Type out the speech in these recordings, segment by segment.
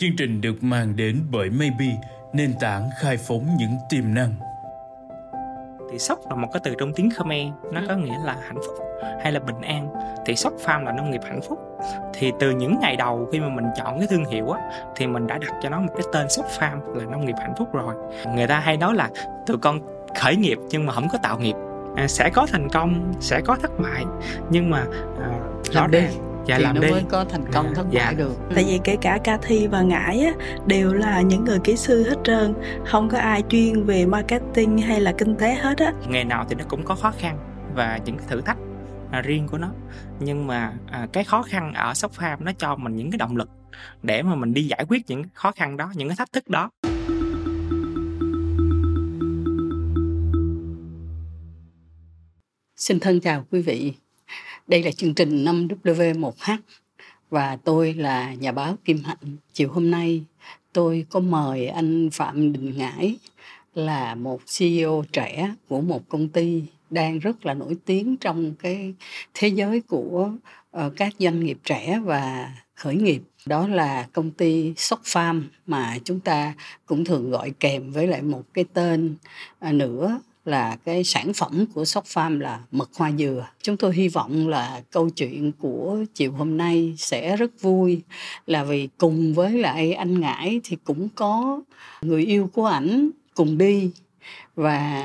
Chương trình được mang đến bởi Maybe, nền tảng khai phóng những tiềm năng. thì sóc là một cái từ trong tiếng Khmer nó có nghĩa là hạnh phúc hay là bình an thì sóc farm là nông nghiệp hạnh phúc thì từ những ngày đầu khi mà mình chọn cái thương hiệu á thì mình đã đặt cho nó một cái tên sóc farm là nông nghiệp hạnh phúc rồi người ta hay nói là tụi con khởi nghiệp nhưng mà không có tạo nghiệp à, sẽ có thành công sẽ có thất bại nhưng mà à, Làm đi. Dạ thì làm nó đi. mới có thành công À, thất dạ. bại được tại vì kể cả Cathy và Ngãi á, đều là những người kỹ sư hết trơn. Không có ai chuyên về marketing hay là kinh tế hết á. Nghề nào thì nó cũng có khó khăn và những cái thử thách à, riêng của nó. Nhưng mà à, cái khó khăn ở shop farm nó cho mình những cái động lực để mà mình đi giải quyết những cái khó khăn đó những cái thách thức đó. Xin thân chào quý vị. Đây là chương trình 5W1H và tôi là nhà báo Kim Hạnh. Chiều hôm nay, tôi có mời anh Phạm Đình Ngãi là một CEO trẻ của một công ty đang rất là nổi tiếng trong cái thế giới của ờ, các doanh nghiệp trẻ và khởi nghiệp. Đó là công ty Sock Farm mà chúng ta cũng thường gọi kèm với lại một cái tên à, nữa là cái sản phẩm của Sóc Farm là mật hoa dừa. Chúng tôi hy vọng là câu chuyện của chiều hôm nay sẽ rất vui. Là vì cùng với lại anh Ngãi thì cũng có người yêu của ảnh cùng đi. Và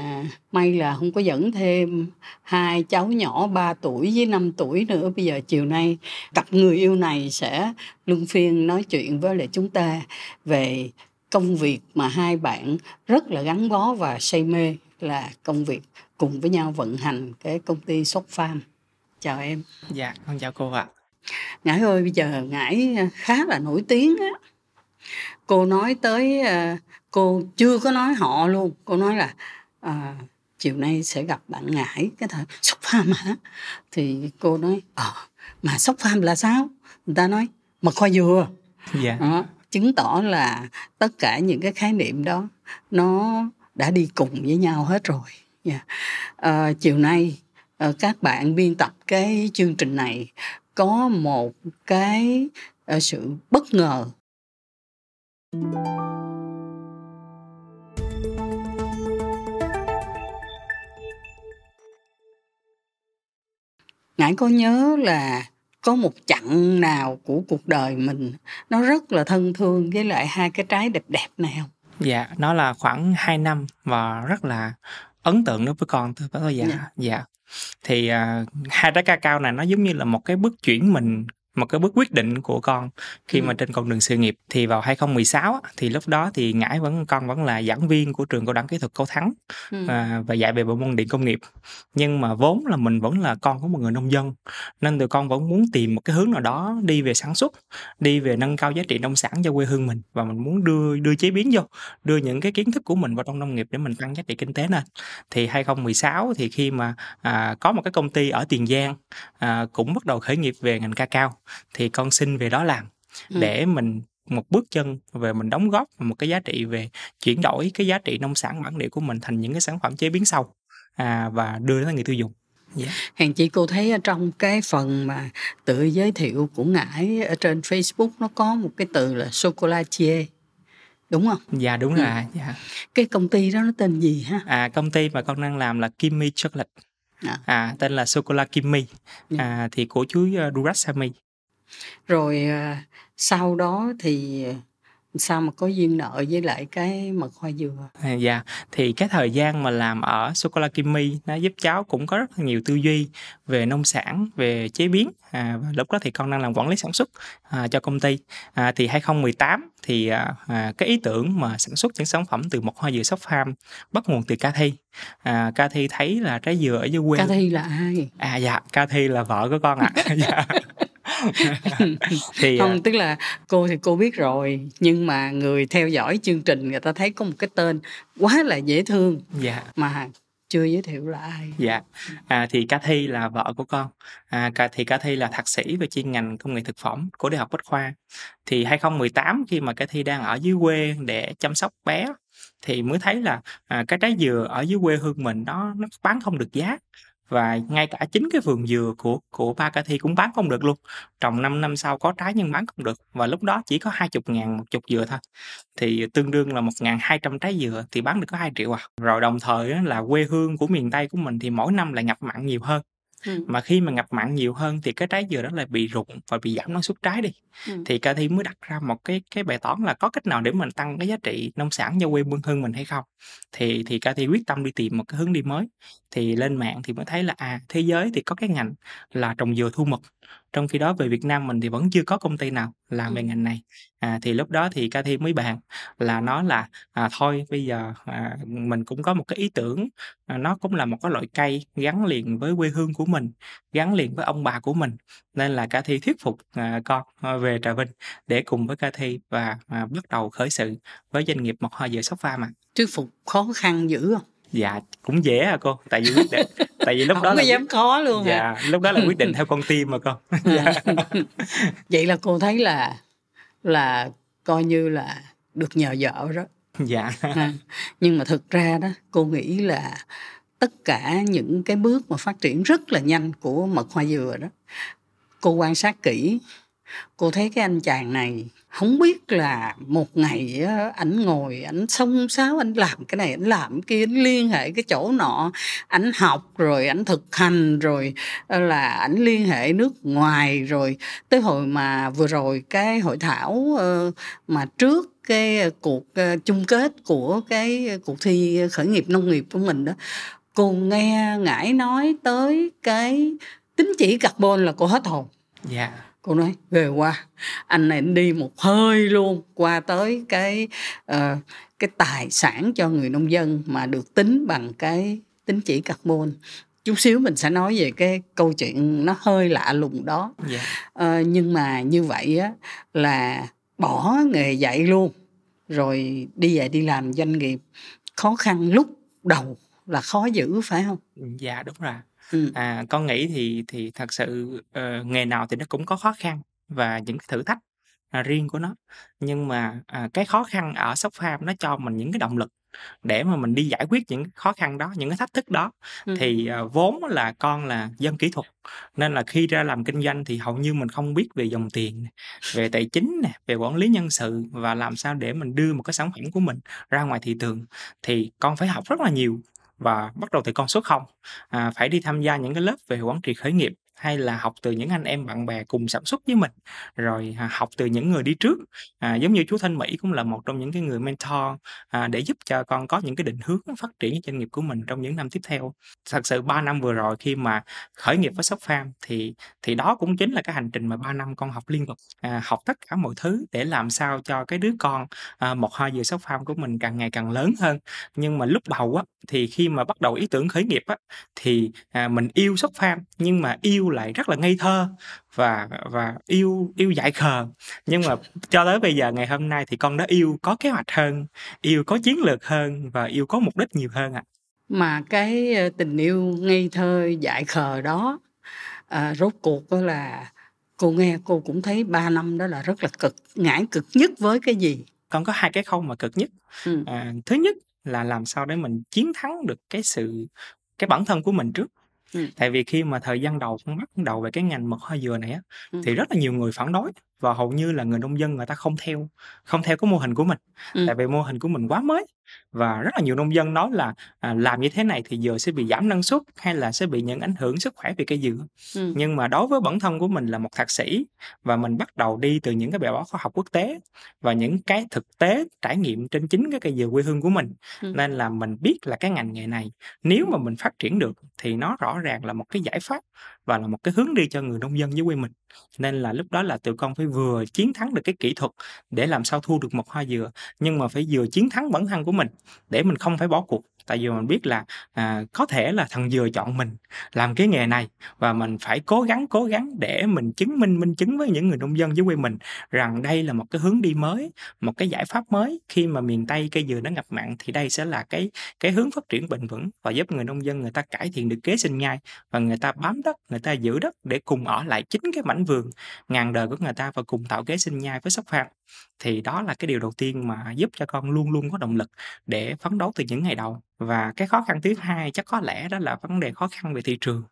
may là không có dẫn thêm hai cháu nhỏ 3 tuổi với 5 tuổi nữa. Bây giờ chiều nay cặp người yêu này sẽ luân phiên nói chuyện với lại chúng ta về công việc mà hai bạn rất là gắn bó và say mê là công việc cùng với nhau vận hành cái công ty Sóc Farm. Chào em. dạ con chào cô ạ Ngãi ơi bây giờ Ngãi khá là nổi tiếng á. Cô nói tới à, cô chưa có nói họ luôn. Cô nói là à, chiều nay sẽ gặp bạn Ngãi cái thời Sóc Farm hả? Thì cô nói ờ mà Sóc Farm là sao? Người ta nói mật hoa dừa. dạ Đó, chứng tỏ là tất cả những cái khái niệm đó nó đã đi cùng với nhau hết rồi. yeah. à, chiều nay ờ, các bạn biên tập cái chương trình này có một cái ờ, sự bất ngờ ngài có nhớ là có một chặng nào của cuộc đời mình nó rất là thân thương với lại hai cái trái đẹp đẹp này không dạ nó là khoảng 2 năm và rất là ấn tượng đối với con thưa bác dạ Dạ. dạ thì à, hai trái ca cao này nó giống như là một cái bước chuyển mình một cái bước quyết định của con. Khi Ừ. mà trên con đường sự nghiệp thì vào 2016 á, thì lúc đó thì ngãi vẫn con vẫn là giảng viên của trường cao đẳng kỹ thuật Câu Thắng ừ. à, và dạy về bộ môn điện công nghiệp. Nhưng mà vốn là mình vẫn là con của một người nông dân nên tụi con vẫn muốn tìm một cái hướng nào đó đi về sản xuất đi về nâng cao giá trị nông sản cho quê hương mình. Và mình muốn đưa đưa chế biến vô đưa những cái kiến thức của mình vào trong nông nghiệp để mình tăng giá trị kinh tế lên. Thì 2016 thì khi mà à, có một cái công ty ở Tiền Giang à, cũng bắt đầu khởi nghiệp về ngành ca cao thì con xin về đó làm Ừ. để mình một bước chân về mình đóng góp một cái giá trị về chuyển đổi cái giá trị nông sản bản địa của mình thành những cái sản phẩm chế biến sâu à, và đưa đến người tiêu dùng Hèn chị cô thấy trong cái phần mà tự giới thiệu của ngải ở trên Facebook nó có một cái từ là chocolatier đúng không dạ đúng Ừ. là dạ. cái công ty đó nó tên gì ha à, công ty mà con đang làm là Kimmy Chocolate À. à, tên là Chocolat Kimmy Dạ. à, thì của chú uh, Durasami rồi à, sau đó thì à, sao mà có duyên nợ với lại cái mật hoa dừa? À, dạ. Thì cái thời gian mà làm ở Chocolat Kimmy nó giúp cháu cũng có rất là nhiều tư duy về nông sản về chế biến. À, và lúc đó thì con đang làm quản lý sản xuất à, cho công ty. À, thì 2018 thì à, à, cái ý tưởng mà sản xuất những sản phẩm từ một hoa dừa sóc farm bắt nguồn từ Cathy à, Cathy thấy là trái dừa ở dưới quê. Ca thi là ai? À dạ. Cathy là vợ của con ạ. Dạ. thì à, không tức là cô thì cô biết rồi nhưng mà người theo dõi chương trình người ta thấy có một cái tên quá là dễ thương dạ mà chưa giới thiệu là ai Dạ, à, thì Cathy là vợ của con. À, thì Cathy là thạc sĩ về chuyên ngành công nghệ thực phẩm của Đại học Bách Khoa. Thì 2018 khi mà Cathy đang ở dưới quê để chăm sóc bé thì mới thấy là à, cái trái dừa ở dưới quê hương mình nó nó bán không được giá và ngay cả chính cái vườn dừa của của ba Ca Thi cũng bán không được luôn. Trồng 5 năm sau có trái nhưng bán không được và lúc đó chỉ có 20.000 một chục dừa thôi. Thì tương đương là 1.200 trái dừa thì bán được có 2 triệu à. Rồi đồng thời là quê hương của miền Tây của mình thì mỗi năm lại ngập mặn nhiều hơn. Ừ. Mà khi mà ngập mặn nhiều hơn thì cái trái dừa đó lại bị rụng và bị giảm năng suất trái đi. Ừ. Thì Ca Thi mới đặt ra một cái cái bài toán là có cách nào để mình tăng cái giá trị nông sản cho quê hương mình hay không? Thì thì Ca Thi quyết tâm đi tìm một cái hướng đi mới. Thì lên mạng thì mới thấy là à thế giới thì có cái ngành là trồng dừa thu mật. Trong khi đó về Việt Nam mình thì vẫn chưa có công ty nào làm về Ừ. ngành này. À, thì lúc đó thì Ca Thi mới bàn là nói là à, thôi bây giờ à, mình cũng có một cái ý tưởng à, nó cũng là một cái loại cây gắn liền với quê hương của mình, gắn liền với ông bà của mình. Nên là Ca Thi thuyết phục à, con à, về Trà Vinh để cùng với Ca Thi và à, bắt đầu khởi sự với doanh nghiệp mật hoa dừa Sóc Pha mà. thuyết phục khó khăn dữ không Dạ cũng dễ à cô, tại vì quyết định tại vì lúc không đó là dám khó luôn hả dạ lúc đó là quyết định theo con tim mà con. À. vậy là cô thấy là là coi như là được nhờ vợ đó dạ ha. nhưng mà thực ra đó cô nghĩ là tất cả những cái bước mà phát triển rất là nhanh của mật hoa dừa đó cô quan sát kỹ cô thấy cái anh chàng này không biết là một ngày ảnh ngồi, ảnh xông xáo, ảnh làm cái này, ảnh làm cái kia, ảnh liên hệ cái chỗ nọ. Ảnh học rồi ảnh thực hành rồi là ảnh liên hệ nước ngoài rồi. Tới hồi mà vừa rồi cái hội thảo mà trước cái cuộc chung kết của cái cuộc thi khởi nghiệp nông nghiệp của mình đó, cô nghe ngải nói tới cái tính chỉ carbon là cô hết hồn. Dạ cô nói về qua anh này đi một hơi luôn qua tới cái ờ, cái tài sản cho người nông dân mà được tính bằng cái tín chỉ carbon. Chút xíu mình sẽ nói về cái câu chuyện nó hơi lạ lùng đó. Dạ. Ờ, nhưng mà như vậy á là bỏ nghề dạy luôn rồi đi về đi làm doanh nghiệp khó khăn lúc đầu là khó giữ phải không? Dạ đúng rồi. Ừ. À, con nghĩ thì thì thật sự ờ, nghề nào thì nó cũng có khó khăn và những cái thử thách à, riêng của nó. Nhưng mà à, cái khó khăn ở Sóc Farm nó cho mình những cái động lực để mà mình đi giải quyết những khó khăn đó, những cái thách thức đó. Ừ. Thì à, vốn là con là dân kỹ thuật nên là khi ra làm kinh doanh thì hầu như mình không biết về dòng tiền, về tài chính nè, về quản lý nhân sự và làm sao để mình đưa một cái sản phẩm của mình ra ngoài thị trường. Thì con phải học rất là nhiều và bắt đầu từ con số không. À, phải đi tham gia những cái lớp về quản trị khởi nghiệp hay là học từ những anh em bạn bè cùng sản xuất với mình. Rồi à, học từ những người đi trước. À, giống như chú Thanh Mỹ cũng là một trong những cái người mentor à, để giúp cho con có những cái định hướng phát triển doanh nghiệp của mình trong những năm tiếp theo. Thật sự 3 năm vừa rồi khi mà khởi nghiệp với Shop Farm thì thì đó cũng chính là cái hành trình mà 3 năm con học liên tục. À, học tất cả mọi thứ để làm sao cho cái đứa con à, một hai giờ Shop Farm của mình càng ngày càng lớn hơn. Nhưng mà lúc đầu á thì khi mà bắt đầu ý tưởng khởi nghiệp á thì à, mình yêu shop farm nhưng mà yêu lại rất là ngây thơ và và yêu yêu dại khờ. Nhưng mà cho tới bây giờ ngày hôm nay thì con đã yêu có kế hoạch hơn yêu có chiến lược hơn và yêu có mục đích nhiều hơn ạ. Mà cái ờ, tình yêu ngây thơ dại khờ đó à, rốt cuộc đó là cô nghe cô cũng thấy 3 năm đó là rất là cực ngại cực nhất với cái gì? Con có hai cái khâu mà cực nhất. Ừ. à, thứ nhất là làm sao để mình chiến thắng được cái sự cái bản thân của mình trước Ừ. tại vì khi mà thời gian đầu con bắt đầu về cái ngành mật hoa dừa này á Ừ. thì rất là nhiều người phản đối và hầu như là người nông dân người ta không theo không theo cái mô hình của mình Ừ. tại vì mô hình của mình quá mới và rất là nhiều nông dân nói là à, làm như thế này thì dừa sẽ bị giảm năng suất hay là sẽ bị những ảnh hưởng sức khỏe về cây dừa Ừ. nhưng mà đối với bản thân của mình là một thạc sĩ và mình bắt đầu đi từ những cái bài báo khoa học quốc tế và những cái thực tế trải nghiệm trên chính cái cây dừa quê hương của mình Ừ. nên là mình biết là cái ngành nghề này nếu mà mình phát triển được thì nó rõ ràng là một cái giải pháp và là một cái hướng đi cho người nông dân với quê mình. Nên là lúc đó là tự con phải vừa chiến thắng được cái kỹ thuật để làm sao thu được một hoa dừa, nhưng mà phải vừa chiến thắng bản thân của mình để mình không phải bỏ cuộc tại vì mình biết là à, có thể là thằng dừa chọn mình làm cái nghề này và mình phải cố gắng cố gắng để mình chứng minh minh chứng với những người nông dân dưới quê mình rằng đây là một cái hướng đi mới một cái giải pháp mới. Khi mà miền tây cây dừa nó ngập mặn thì đây sẽ là cái cái hướng phát triển bền vững và giúp người nông dân người ta cải thiện được kế sinh nhai và người ta bám đất người ta giữ đất để cùng ở lại chính cái mảnh vườn ngàn đời của người ta và cùng tạo kế sinh nhai với sóc phạt thì đó là cái điều đầu tiên mà giúp cho con luôn luôn có động lực để phấn đấu từ những ngày đầu. Và cái khó khăn thứ hai chắc có lẽ đó là vấn đề khó khăn về thị trường.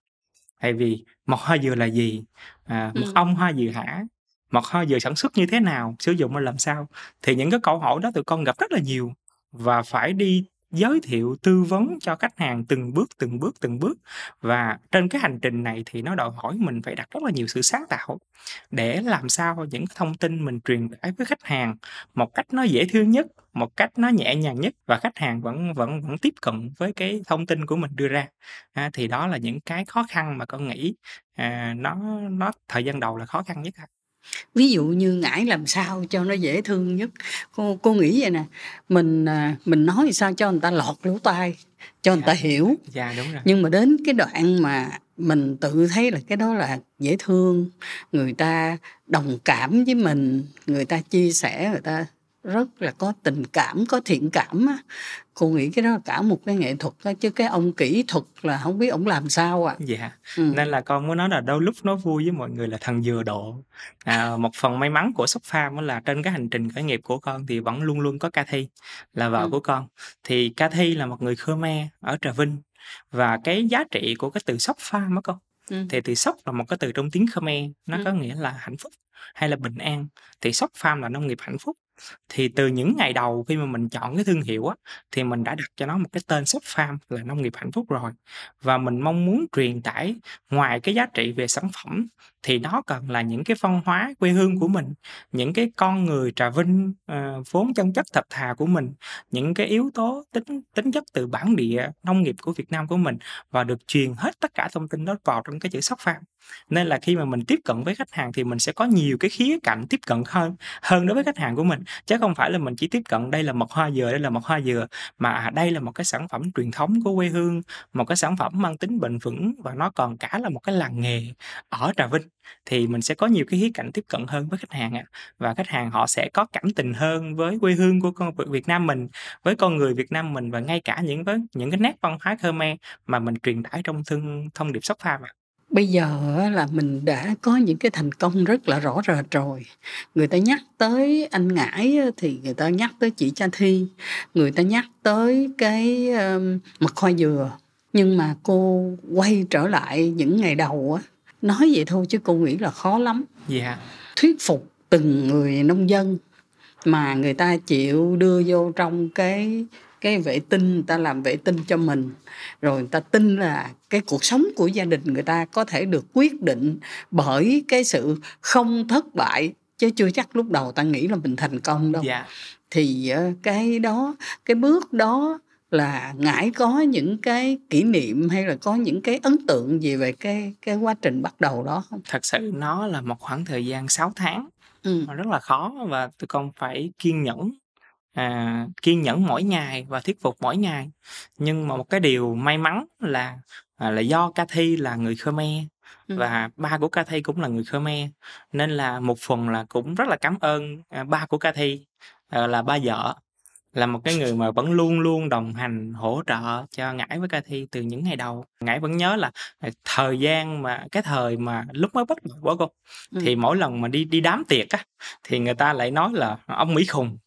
Tại vì mật hoa dừa là gì? À, mật Ừ. ong hoa dừa hả? Mật hoa dừa sản xuất như thế nào? Sử dụng ra làm sao? Thì những cái câu hỏi đó tụi con gặp rất là nhiều và phải đi giới thiệu tư vấn cho khách hàng từng bước từng bước từng bước và trên cái hành trình này thì nó đòi hỏi mình phải đặt rất là nhiều sự sáng tạo để làm sao những thông tin mình truyền tải với khách hàng một cách nó dễ thương nhất một cách nó nhẹ nhàng nhất và khách hàng vẫn vẫn vẫn tiếp cận với cái thông tin của mình đưa ra à, thì đó là những cái khó khăn mà con nghĩ à, nó nó thời gian đầu là khó khăn nhất ạ ví dụ như ngải làm sao cho nó dễ thương nhất. Cô cô nghĩ vậy nè mình à, mình nói sao cho người ta lọt lỗ tai cho người ta hiểu. Dạ đúng rồi. Nhưng mà đến cái đoạn mà mình tự thấy là cái đó là dễ thương người ta đồng cảm với mình người ta chia sẻ người ta rất là có tình cảm có thiện cảm á. Cô nghĩ cái đó là cả một cái nghệ thuật đó chứ cái ông kỹ thuật là không biết ông làm sao à. Dạ. Ừ. nên là con muốn nói là đôi lúc nói vui với mọi người là thần dừa độ. À, một phần may mắn của shop farm là trên cái hành trình khởi nghiệp của con thì vẫn luôn luôn có Cathy là vợ Ừ. của con. Thì Cathy là một người Khmer ở Trà Vinh. Và cái giá trị của cái từ shop farm đó con Ừ. thì từ sóc là một cái từ trong tiếng Khmer. Nó Ừ. có nghĩa là hạnh phúc hay là bình an. Thì sóc farm là nông nghiệp hạnh phúc thì từ những ngày đầu khi mà mình chọn cái thương hiệu á, thì mình đã đặt cho nó một cái tên shop farm là nông nghiệp hạnh phúc rồi. Và mình mong muốn truyền tải ngoài cái giá trị về sản phẩm thì nó cần là những cái phân hóa quê hương của mình những cái con người trà vinh uh, vốn chân chất thật thà của mình những cái yếu tố tính tính chất từ bản địa nông nghiệp của Việt Nam của mình và được truyền hết tất cả thông tin đó vào trong cái chữ sóc farm nên là khi mà mình tiếp cận với khách hàng thì mình sẽ có nhiều cái khía cạnh tiếp cận hơn hơn đối với khách hàng của mình. Chứ không phải là mình chỉ tiếp cận đây là mật hoa dừa đây là mật hoa dừa mà à, đây là một cái sản phẩm truyền thống của quê hương một cái sản phẩm mang tính bền vững và nó còn cả là một cái làng nghề ở Trà Vinh thì mình sẽ có nhiều cái khía cạnh tiếp cận hơn với khách hàng ạ. Và khách hàng họ sẽ có cảm tình hơn với quê hương của con Việt Nam mình với con người Việt Nam mình và ngay cả những với những cái nét văn hóa Khmer mà mình truyền tải trong thương, thông điệp sóc pha ạ. Bây giờ là mình đã có những cái thành công rất là rõ rệt rồi. Người ta nhắc tới anh ngãi thì người ta nhắc tới chị cha thi người ta nhắc tới cái um, mật khoai dừa. Nhưng mà cô quay trở lại những ngày đầu á nói vậy thôi chứ cô nghĩ là khó lắm. Dạ thuyết phục từng người nông dân mà người ta chịu đưa vô trong cái cái vệ tinh người ta làm vệ tinh cho mình. Rồi người ta tin là cái cuộc sống của gia đình người ta có thể được quyết định bởi cái sự không thất bại. Chứ chưa chắc lúc đầu ta nghĩ là mình thành công đâu. Dạ. Thì ờ, cái đó cái bước đó là ngải có những cái kỷ niệm hay là có những cái ấn tượng gì về cái cái quá trình bắt đầu đó không? Thật sự nó là một khoảng thời gian 6 tháng. Ừ. rất là khó và tụi con phải kiên nhẫn à, kiên nhẫn mỗi ngày và thuyết phục mỗi ngày. Nhưng mà một cái điều may mắn là à, là do Cathy là người Khmer Ừ. và ba của Cathy cũng là người Khmer. Nên là một phần là cũng rất là cảm ơn à, ba của Cathy à, là ba vợ là một cái người mà vẫn luôn luôn đồng hành hỗ trợ cho ngải với Cathy từ những ngày đầu. Ngải vẫn nhớ là à, thời gian mà cái thời mà lúc mới bắt đầu của cô Ừ. thì mỗi lần mà đi đi đám tiệc á thì người ta lại nói là ông Mỹ khùng.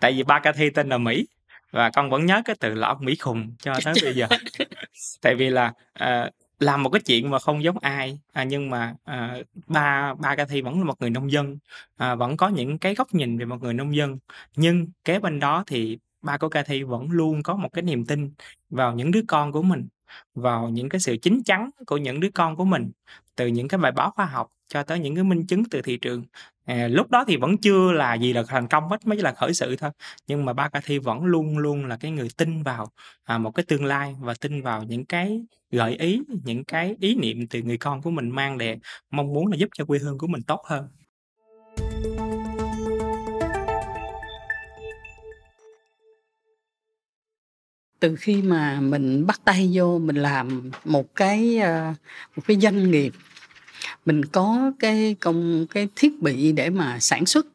Tại vì ba Cathy tên là Mỹ và con vẫn nhớ cái từ là ông Mỹ khùng cho tới bây giờ. Tại vì là à, làm một cái chuyện mà không giống ai à, nhưng mà à, ba ba Cathy vẫn là một người nông dân à, vẫn có những cái góc nhìn về một người nông dân. Nhưng kế bên đó thì ba của ca thi vẫn luôn có một cái niềm tin vào những đứa con của mình vào những cái sự chín chắn của những đứa con của mình từ những cái bài báo khoa học cho tới những cái minh chứng từ thị trường. À, lúc đó thì vẫn chưa là gì là thành công hết mới là khởi sự thôi. Nhưng mà ba ca thi vẫn luôn luôn là cái người tin vào à, một cái tương lai và tin vào những cái gợi ý những cái ý niệm từ người con của mình mang để mong muốn là giúp cho quê hương của mình tốt hơn. Từ khi mà mình bắt tay vô mình làm một cái ờ, một cái doanh nghiệp mình có cái công cái thiết bị để mà sản xuất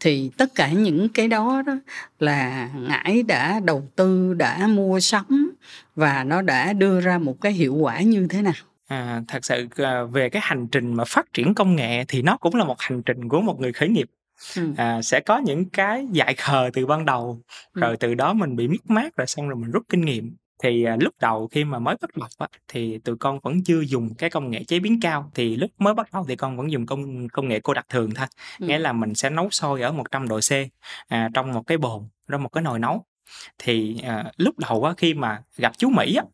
thì tất cả những cái đó đó là ngải đã đầu tư đã mua sắm và nó đã đưa ra một cái hiệu quả như thế nào À, thật sự à, về cái hành trình mà phát triển công nghệ thì nó cũng là một hành trình của một người khởi nghiệp Ừ. à, sẽ có những cái dại khờ từ ban đầu Ừ. rồi từ đó mình bị mất mát rồi xong rồi mình rút kinh nghiệm thì à, lúc đầu khi mà mới bắt đầu á, thì tụi con vẫn chưa dùng cái công nghệ chế biến cao. Thì lúc mới bắt đầu thì con vẫn dùng công công nghệ cô đặc thường thôi. Ừ. nghĩa là mình sẽ nấu sôi ở 100 độ C à, trong một cái bồn trong một cái nồi nấu. Thì à, lúc đầu á, khi mà gặp chú Mỹ á,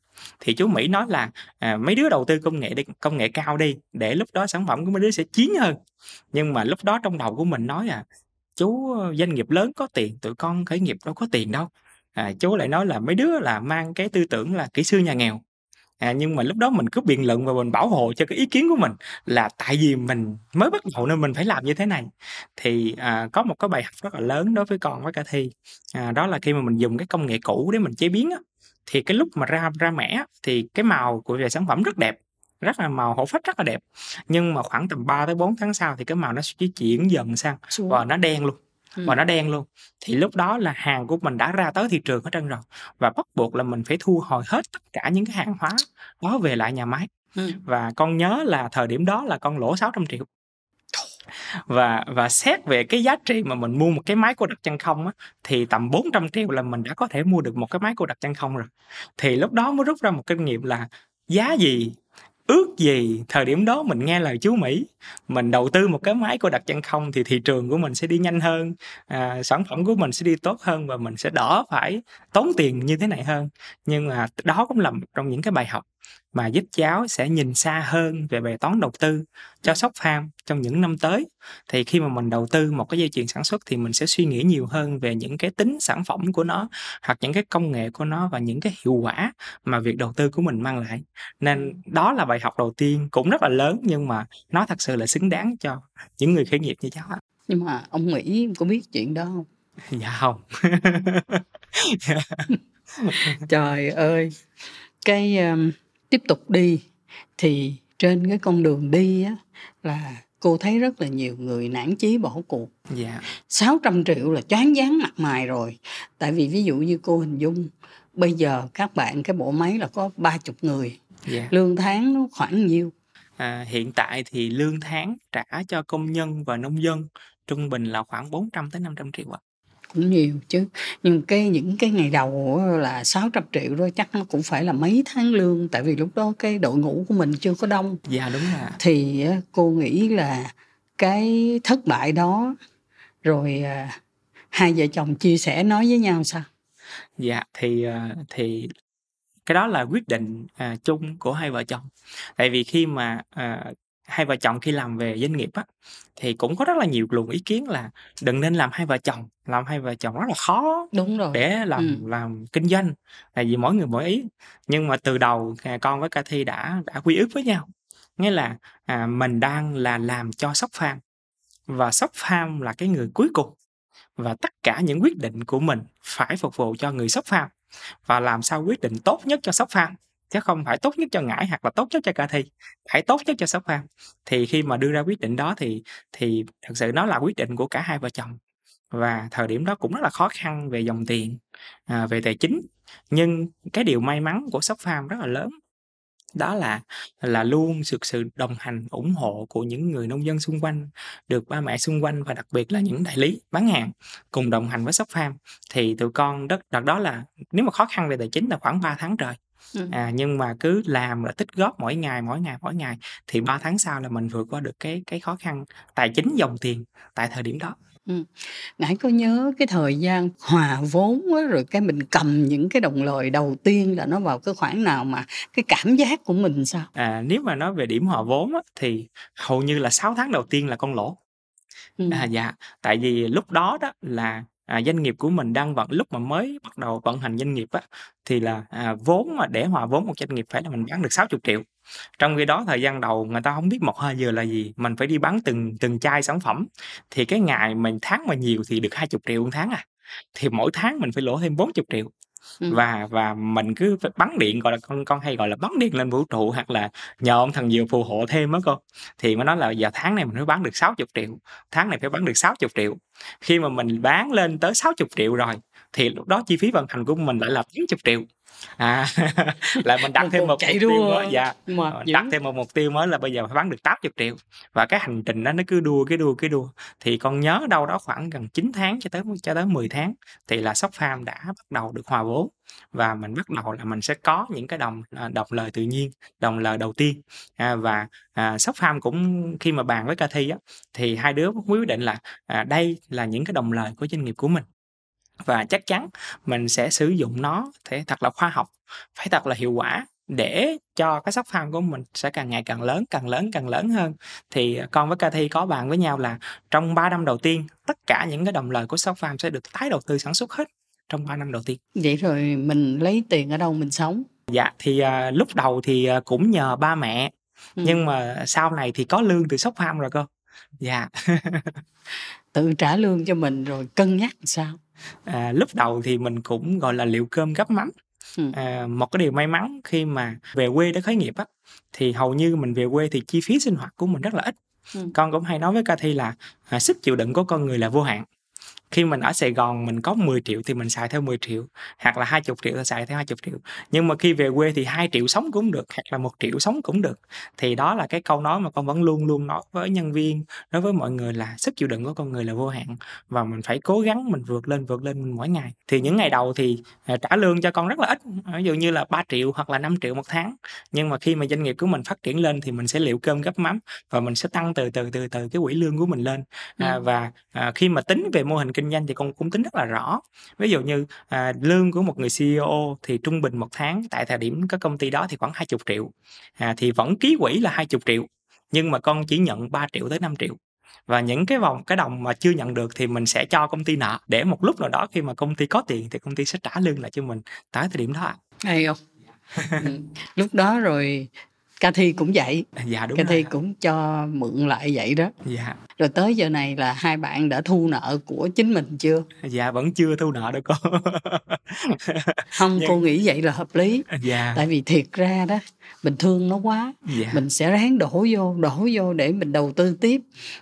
thì chú Mỹ nói là à, mấy đứa đầu tư công nghệ đi công nghệ cao đi để lúc đó sản phẩm của mấy đứa sẽ chiến hơn. Nhưng mà lúc đó trong đầu của mình nói à chú doanh nghiệp lớn có tiền tụi con khởi nghiệp đâu có tiền đâu à, chú lại nói là mấy đứa là mang cái tư tưởng là kỹ sư nhà nghèo. À, nhưng mà lúc đó mình cứ biện luận và mình bảo hộ cho cái ý kiến của mình là tại vì mình mới bắt đầu nên mình phải làm như thế này. Thì à, có một cái bài học rất là lớn đối với con với cả thi. À, đó là khi mà mình dùng cái công nghệ cũ để mình chế biến á, thì cái lúc mà ra ra mẻ thì cái màu của về sản phẩm rất đẹp rất là màu hổ phách rất là đẹp. Nhưng mà khoảng tầm 3 tới 4 tháng sau thì cái màu nó sẽ chuyển dần sang và nó đen luôn Ừ. và nó đen luôn thì lúc đó là hàng của mình đã ra tới thị trường hết trơn rồi và bắt buộc là mình phải thu hồi hết tất cả những cái hàng hóa đó về lại nhà máy Ừ. và con nhớ là thời điểm đó là con lỗ 600 triệu và và xét về cái giá trị mà mình mua một cái máy cô đặc chân không á thì tầm 400 triệu là mình đã có thể mua được một cái máy cô đặc chân không rồi thì lúc đó mới rút ra một kinh nghiệm là giá gì ước gì thời điểm đó mình nghe lời chú Mỹ. Mình đầu tư một cái máy cô đặt chân không thì thị trường của mình sẽ đi nhanh hơn à, sản phẩm của mình sẽ đi tốt hơn và mình sẽ đỡ phải tốn tiền như thế này hơn. Nhưng mà đó cũng là một trong những cái bài học mà giúp cháu sẽ nhìn xa hơn về bài toán đầu tư cho shop farm trong những năm tới. Thì khi mà mình đầu tư một cái dây chuyền sản xuất thì mình sẽ suy nghĩ nhiều hơn về những cái tính sản phẩm của nó hoặc những cái công nghệ của nó và những cái hiệu quả mà việc đầu tư của mình mang lại. Nên đó là bài học đầu tiên cũng rất là lớn nhưng mà nó thật sự là xứng đáng cho những người khởi nghiệp như cháu ạ. Nhưng mà ông Mỹ có biết chuyện đó không? Dạ không. Trời ơi cái um, tiếp tục đi thì trên cái con đường đi á là cô thấy rất là nhiều người nản chí bỏ cuộc. Dạ. 600 triệu là choáng váng mặt mày rồi. Tại vì ví dụ như cô hình dung bây giờ các bạn cái bộ máy là có 30 người. Dạ. Lương tháng nó khoảng nhiêu? À, hiện tại thì lương tháng trả cho công nhân và nông dân trung bình là khoảng 400 tới 500 triệu ạ cũng nhiều chứ. Nhưng cái những cái ngày đầu là 600 triệu rồi chắc nó cũng phải là mấy tháng lương tại vì lúc đó cái đội ngũ của mình chưa có đông. Dạ đúng là thì cô nghĩ là cái thất bại đó rồi à, hai vợ chồng chia sẻ nói với nhau sao? Dạ thì à, thì cái đó là quyết định à, chung của hai vợ chồng. Tại vì khi mà à, hai vợ chồng khi làm về doanh nghiệp á thì cũng có rất là nhiều luồng ý kiến là đừng nên làm hai vợ chồng, làm hai vợ chồng rất là khó đúng rồi. để làm Ừ. làm kinh doanh tại vì mỗi người mỗi ý. Nhưng mà từ đầu à, con với ca thi đã đã quy ước với nhau nghĩa là à, mình đang là làm cho shop farm và shop farm là cái người cuối cùng và tất cả những quyết định của mình phải phục vụ cho người shop farm và làm sao quyết định tốt nhất cho shop farm chứ không phải tốt nhất cho ngải hoặc là tốt nhất cho ca thi. Phải tốt nhất cho shop farm thì khi mà đưa ra quyết định đó thì thì thật sự nó là quyết định của cả hai vợ chồng. Và thời điểm đó cũng rất là khó khăn về dòng tiền à, về tài chính. Nhưng cái điều may mắn của shop farm rất là lớn đó là là luôn được sự đồng hành ủng hộ của những người nông dân xung quanh được ba mẹ xung quanh và đặc biệt là những đại lý bán hàng cùng đồng hành với shop farm thì tụi con đất đợt đó là nếu mà khó khăn về tài chính là khoảng 3 tháng trời. Ừ. à, nhưng mà cứ làm là tích góp mỗi ngày mỗi ngày mỗi ngày thì 3 tháng sau là mình vượt qua được cái cái khó khăn tài chính dòng tiền tại thời điểm đó Ngãi có nhớ cái thời gian hòa vốn á, rồi cái mình cầm những cái đồng lời đầu tiên là nó vào cái khoản nào mà cái cảm giác của mình sao? à, nếu mà nói về điểm hòa vốn á, thì hầu như là 6 tháng đầu tiên là con lỗ Ừ. À, dạ, tại vì lúc đó đó là à, doanh nghiệp của mình đang vận lúc mà mới bắt đầu vận hành doanh nghiệp á thì là à, vốn mà để hòa vốn một doanh nghiệp phải là mình bán được 60 triệu. Trong khi đó thời gian đầu người ta không biết một hơi giờ là gì, mình phải đi bán từng từng chai sản phẩm. Thì cái ngày mình tháng mà nhiều thì được 20 triệu một tháng à. Thì mỗi tháng mình phải lỗ thêm 40 triệu Ừ. và và mình cứ bắn điện, gọi là, con con hay gọi là bắn điện lên vũ trụ hoặc là nhờ ông thần diệu phù hộ thêm á cô. Thì mới nói là giờ tháng này mình mới bán được 60 triệu, tháng này phải bán được 60 triệu. Khi mà mình bán lên tới 60 triệu rồi, thì lúc đó chi phí vận hành của mình lại là 80 triệu à lại mình đặt Một thêm một chạy mục tiêu mới dạ. mệt Ờ, dữ. đặt thêm một mục tiêu mới là bây giờ phải bán được 80 triệu. Và cái hành trình đó nó cứ đua cái đua cái đua. Thì con nhớ đâu đó khoảng gần 9 tháng cho tới cho tới 10 tháng thì là Shop Farm đã bắt đầu được hòa vốn. Và mình bắt đầu là mình sẽ có những cái đồng à, đồng lời tự nhiên đồng lời đầu tiên. À, và à, Shop Farm cũng khi mà bàn với Cathy á thì hai đứa quyết định là à, đây là những cái đồng lời của doanh nghiệp của mình và chắc chắn mình sẽ sử dụng nó thể thật là khoa học phải thật là hiệu quả để cho cái shop farm của mình sẽ càng ngày càng lớn càng lớn càng lớn hơn. Thì con với Cathy có bàn với nhau là trong 3 năm đầu tiên tất cả những cái đồng lời của shop farm sẽ được tái đầu tư sản xuất hết trong 3 năm đầu tiên. Vậy rồi mình lấy tiền ở đâu mình sống? Dạ thì à, lúc đầu thì à, cũng nhờ ba mẹ. Ừ. nhưng mà sau này thì có lương từ shop farm rồi cơ. Dạ tự trả lương cho mình rồi cân nhắc sao à, lúc đầu thì mình cũng gọi là liệu cơm gắp mắm Ừ. à, một cái điều may mắn khi mà về quê để khởi nghiệp á thì hầu như mình về quê thì chi phí sinh hoạt của mình rất là ít Ừ. con cũng hay nói với Cathy là à, sức chịu đựng của con người là vô hạn khi mình ở Sài Gòn mình có 10 triệu thì mình xài theo 10 triệu hoặc là 20 triệu thì xài theo 20 triệu. Nhưng mà khi về quê thì 2 triệu sống cũng được hoặc là một triệu sống cũng được. Thì đó là cái câu nói mà con vẫn luôn luôn nói với nhân viên nói với mọi người là sức chịu đựng của con người là vô hạn và mình phải cố gắng mình vượt lên vượt lên mỗi ngày. Thì những ngày đầu thì à, trả lương cho con rất là ít ví dụ như là 3 triệu hoặc là 5 triệu một tháng. Nhưng mà khi mà doanh nghiệp của mình phát triển lên thì mình sẽ liệu cơm gấp mắm và mình sẽ tăng từ từ từ từ cái quỹ lương của mình lên. À, và à, khi mà tính về mô hình kinh kinh doanh thì con cũng tính rất là rõ. Ví dụ như à, lương của một người CEO thì trung bình một tháng tại thời điểm các công ty đó thì khoảng 20 triệu. À, thì vẫn ký quỹ là 20 triệu nhưng mà con chỉ nhận 3 triệu tới 5 triệu. Và những cái vòng cái đồng mà chưa nhận được thì mình sẽ cho công ty nợ để một lúc nào đó khi mà công ty có tiền thì công ty sẽ trả lương lại cho mình tại thời điểm đó ạ. hay không? Ừ, lúc đó rồi Cathy cũng vậy. Dạ đúng Cathy rồi. cũng cho mượn lại vậy đó. Dạ. Rồi tới giờ này là hai bạn đã thu nợ của chính mình chưa? Dạ vẫn chưa thu nợ đâu con không Nhưng- cô nghĩ vậy là hợp lý. Dạ. Tại vì thiệt ra đó mình thương nó quá. Dạ. Mình sẽ ráng đổ vô đổ vô để mình đầu tư tiếp.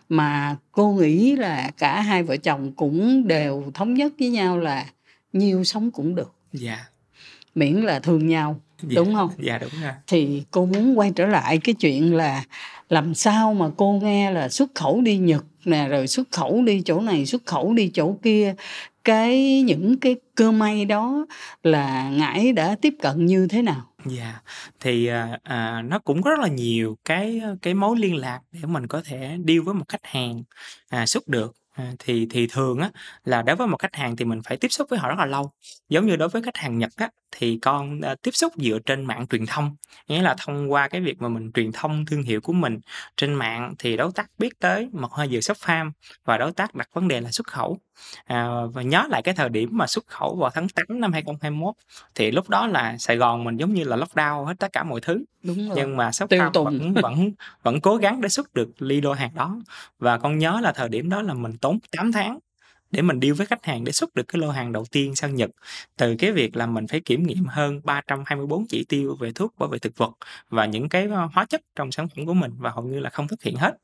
Mà cô nghĩ là cả hai vợ chồng cũng đều thống nhất với nhau là nhiêu sống cũng được. Dạ. Miễn là thương nhau dạ. đúng không dạ đúng rồi thì cô muốn quay trở lại cái chuyện là làm sao mà cô nghe là xuất khẩu đi Nhật nè rồi xuất khẩu đi chỗ này xuất khẩu đi chỗ kia cái những cái cơ may đó là ngải đã tiếp cận như thế nào Dạ, thì à, à, nó cũng có rất là nhiều cái cái mối liên lạc để mình có thể deal với một khách hàng à, xuất được. À, thì thì thường á là đối với một khách hàng thì mình phải tiếp xúc với họ rất là lâu. Giống như đối với khách hàng Nhật á thì con à, tiếp xúc dựa trên mạng truyền thông, nghĩa là thông qua cái việc mà mình truyền thông thương hiệu của mình trên mạng thì đối tác biết tới một hơi dừa shop farm và đối tác đặt vấn đề là xuất khẩu. À, và nhớ lại cái thời điểm mà xuất khẩu vào tháng 8 năm 2021 thì lúc đó là Sài Gòn mình giống như là lockdown hết tất cả mọi thứ đúng rồi nhưng mà shop Tiêu farm tùng. vẫn vẫn vẫn cố gắng để xuất được ly đô hàng đó và con nhớ là thời điểm đó là mình tốn 8 tháng để mình deal với khách hàng để xuất được cái lô hàng đầu tiên sang Nhật. Từ cái việc là mình phải kiểm nghiệm hơn 324 chỉ tiêu về thuốc bảo vệ thực vật và những cái hóa chất trong sản phẩm của mình và hầu như là không thực hiện hết.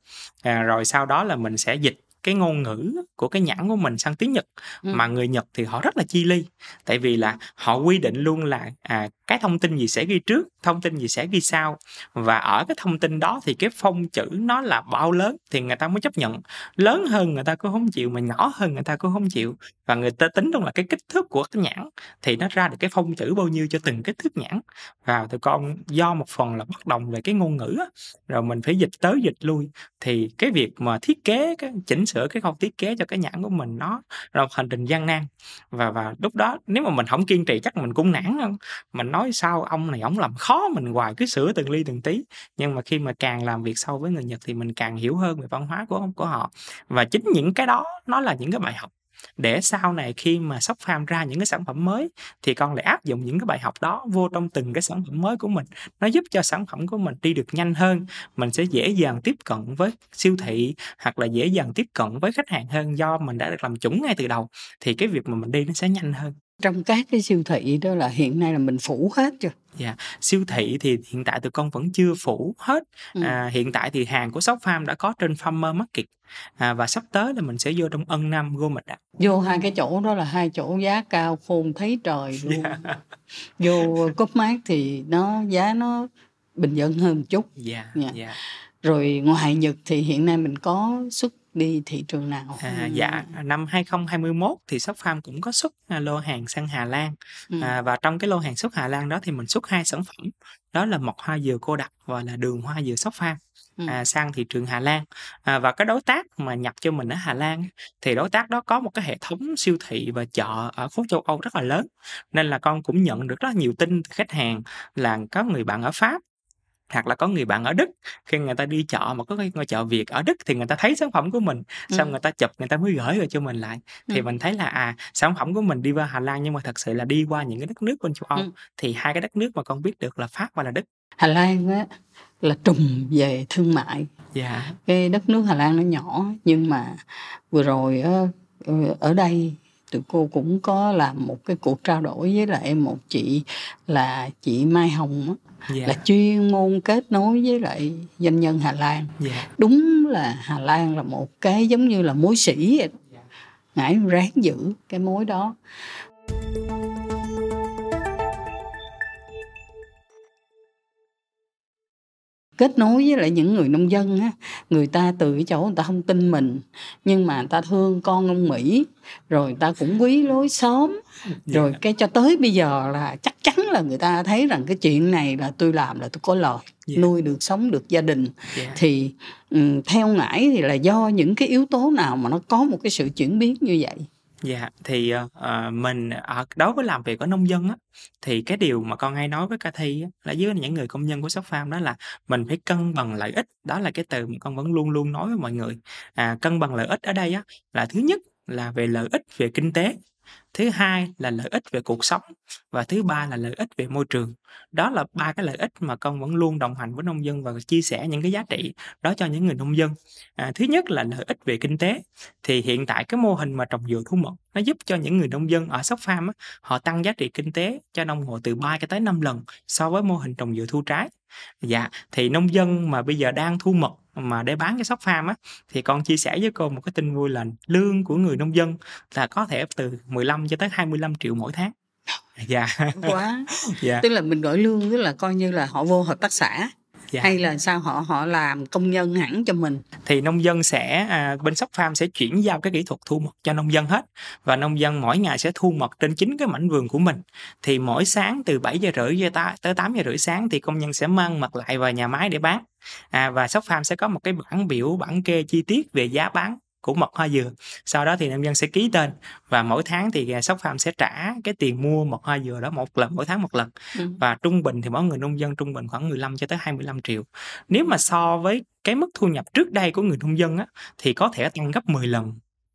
À, rồi sau đó là mình sẽ dịch cái ngôn ngữ của cái nhãn của mình sang tiếng Nhật Ừ. mà người Nhật thì họ rất là chi ly. Tại vì là họ quy định luôn là à, cái thông tin gì sẽ ghi trước thông tin gì sẽ ghi sau. Và ở cái thông tin đó thì cái phông chữ nó là bao lớn thì người ta mới chấp nhận. Lớn hơn người ta cũng không chịu mà nhỏ hơn người ta cũng không chịu. Và người ta tính luôn là cái kích thước của cái nhãn thì nó ra được cái phông chữ bao nhiêu cho từng kích thước nhãn. Và tụi con do một phần là bất đồng về cái ngôn ngữ á, rồi mình phải dịch tới dịch lui. Thì cái việc mà thiết kế cái chỉnh sửa cái khâu thiết kế cho cái nhãn của mình, nó là một hành trình gian nan. Và và lúc đó nếu mà mình không kiên trì chắc mình cũng nản không mình nói sao ông này ông làm khó mình hoài, cứ sửa từng ly từng tí. Nhưng mà khi mà càng làm việc sâu với người Nhật thì mình càng hiểu hơn về văn hóa của của họ. Và chính những cái đó nó là những cái bài học để sau này khi mà shop farm ra những cái sản phẩm mới thì con lại áp dụng những cái bài học đó vô trong từng cái sản phẩm mới của mình. Nó giúp cho sản phẩm của mình đi được nhanh hơn, mình sẽ dễ dàng tiếp cận với siêu thị hoặc là dễ dàng tiếp cận với khách hàng hơn do mình đã được làm chuẩn ngay từ đầu. Thì cái việc mà mình đi nó sẽ nhanh hơn. Trong các cái siêu thị đó là hiện nay là mình phủ hết chưa? Dạ, siêu thị thì hiện tại tụi con vẫn chưa phủ hết. Ừm. À, hiện tại thì hàng của Shop Farm đã có trên Farmer Market. À, và sắp tới là mình sẽ vô trong Ân Nam Gourmet ạ. Vô hai cái chỗ đó là hai chỗ giá cao khôn thấy trời luôn. Dạ. Vô Cúp Mát thì nó giá nó bình dân hơn một chút. Dạ, Dạ. dạ. Rồi ngoài Nhật thì hiện nay mình có xuất đi thị trường nào? À, dạ, năm 2021 thì Shop Farm cũng có xuất à, lô hàng sang Hà Lan. Ừ. À, và trong cái lô hàng xuất Hà Lan đó thì mình xuất hai sản phẩm. Đó là mật hoa dừa cô đặc và là đường hoa dừa Shop Farm. À, sang thị trường Hà Lan à, và cái đối tác mà nhập cho mình ở Hà Lan thì đối tác đó có một cái hệ thống siêu thị và chợ ở khối châu Âu rất là lớn nên là con cũng nhận được rất là nhiều tin từ khách hàng là có người bạn ở Pháp hoặc là có người bạn ở Đức khi người ta đi chợ mà có cái ngôi chợ Việt ở Đức thì người ta thấy sản phẩm của mình xong Ừ. người ta chụp người ta mới gửi về cho mình lại thì Ừ. mình thấy là à sản phẩm của mình đi qua Hà Lan nhưng mà thật sự là đi qua những cái đất nước bên châu Âu Ừ. thì hai cái đất nước mà con biết được là Pháp và là Đức Hà Lan á là trùm về thương mại. dạ Cái đất nước Hà Lan nó nhỏ nhưng mà vừa rồi á, ờ, ở đây tụi cô cũng có làm một cái cuộc trao đổi với lại một chị là chị Mai Hồng á, dạ là chuyên môn kết nối với lại doanh nhân Hà Lan. dạ Đúng là Hà Lan là một cái giống như là mối sĩ đó. Ngãi ráng giữ cái mối đó. Kết nối với lại những người nông dân á. Người ta từ cái chỗ người ta không tin mình nhưng mà người ta thương con ông mỹ rồi người ta cũng quý lối xóm. Rồi cái cho tới bây giờ là chắc chắn là người ta thấy rằng cái chuyện này là tôi làm là tôi có lời Dạ. nuôi được sống được gia đình. Dạ. Thì ừm, theo ngải thì là do những cái yếu tố nào mà nó có một cái sự chuyển biến như vậy Dạ thì ờ, ờ, mình ở đối với làm việc ở nông dân á thì cái điều mà con hay nói với ca thi á, là với những người công nhân của shop farm đó là mình phải cân bằng lợi ích đó là cái từ mà con vẫn luôn luôn nói với mọi người. À, cân bằng lợi ích ở đây á là thứ nhất là về lợi ích về kinh tế thứ hai là lợi ích về cuộc sống và thứ ba là lợi ích về môi trường. Đó là ba cái lợi ích mà con vẫn luôn đồng hành với nông dân và chia sẻ những cái giá trị đó cho những người nông dân. À, thứ nhất là lợi ích về kinh tế. Thì hiện tại cái mô hình mà trồng dừa thu mật nó giúp cho những người nông dân ở sóc farm á, họ tăng giá trị kinh tế cho nông hộ từ 3 cho tới 5 lần so với mô hình trồng dừa thu trái. Dạ thì nông dân mà bây giờ đang thu mật mà để bán cho sóc farm á thì con chia sẻ với cô một cái tin vui là lương của người nông dân là có thể từ 15 cho tới 25 triệu mỗi tháng. Dạ. quá. Dạ. Tức là mình gọi lương tức là coi như là họ vô hợp tác xã dạ. Hay là sao? Họ họ làm công nhân hẳn cho mình. Thì nông dân sẽ à, bên sóc farm sẽ chuyển giao cái kỹ thuật thu mật cho nông dân hết. Và nông dân mỗi ngày sẽ thu mật trên chính cái mảnh vườn của mình. Thì mỗi sáng từ 7 giờ rưỡi tới 8 giờ rưỡi sáng thì công nhân sẽ mang mật lại vào nhà máy để bán. À, và sóc farm sẽ có một cái bản biểu bản kê chi tiết về giá bán của mật hoa dừa sau đó thì nông dân sẽ ký tên và mỗi tháng thì sóc farm sẽ trả cái tiền mua mật hoa dừa đó một lần mỗi tháng một lần ừ. và trung bình thì mỗi người nông dân trung bình khoảng 15 cho tới 25 triệu. Nếu mà so với cái mức thu nhập trước đây của người nông dân á thì có thể tăng gấp 10 lần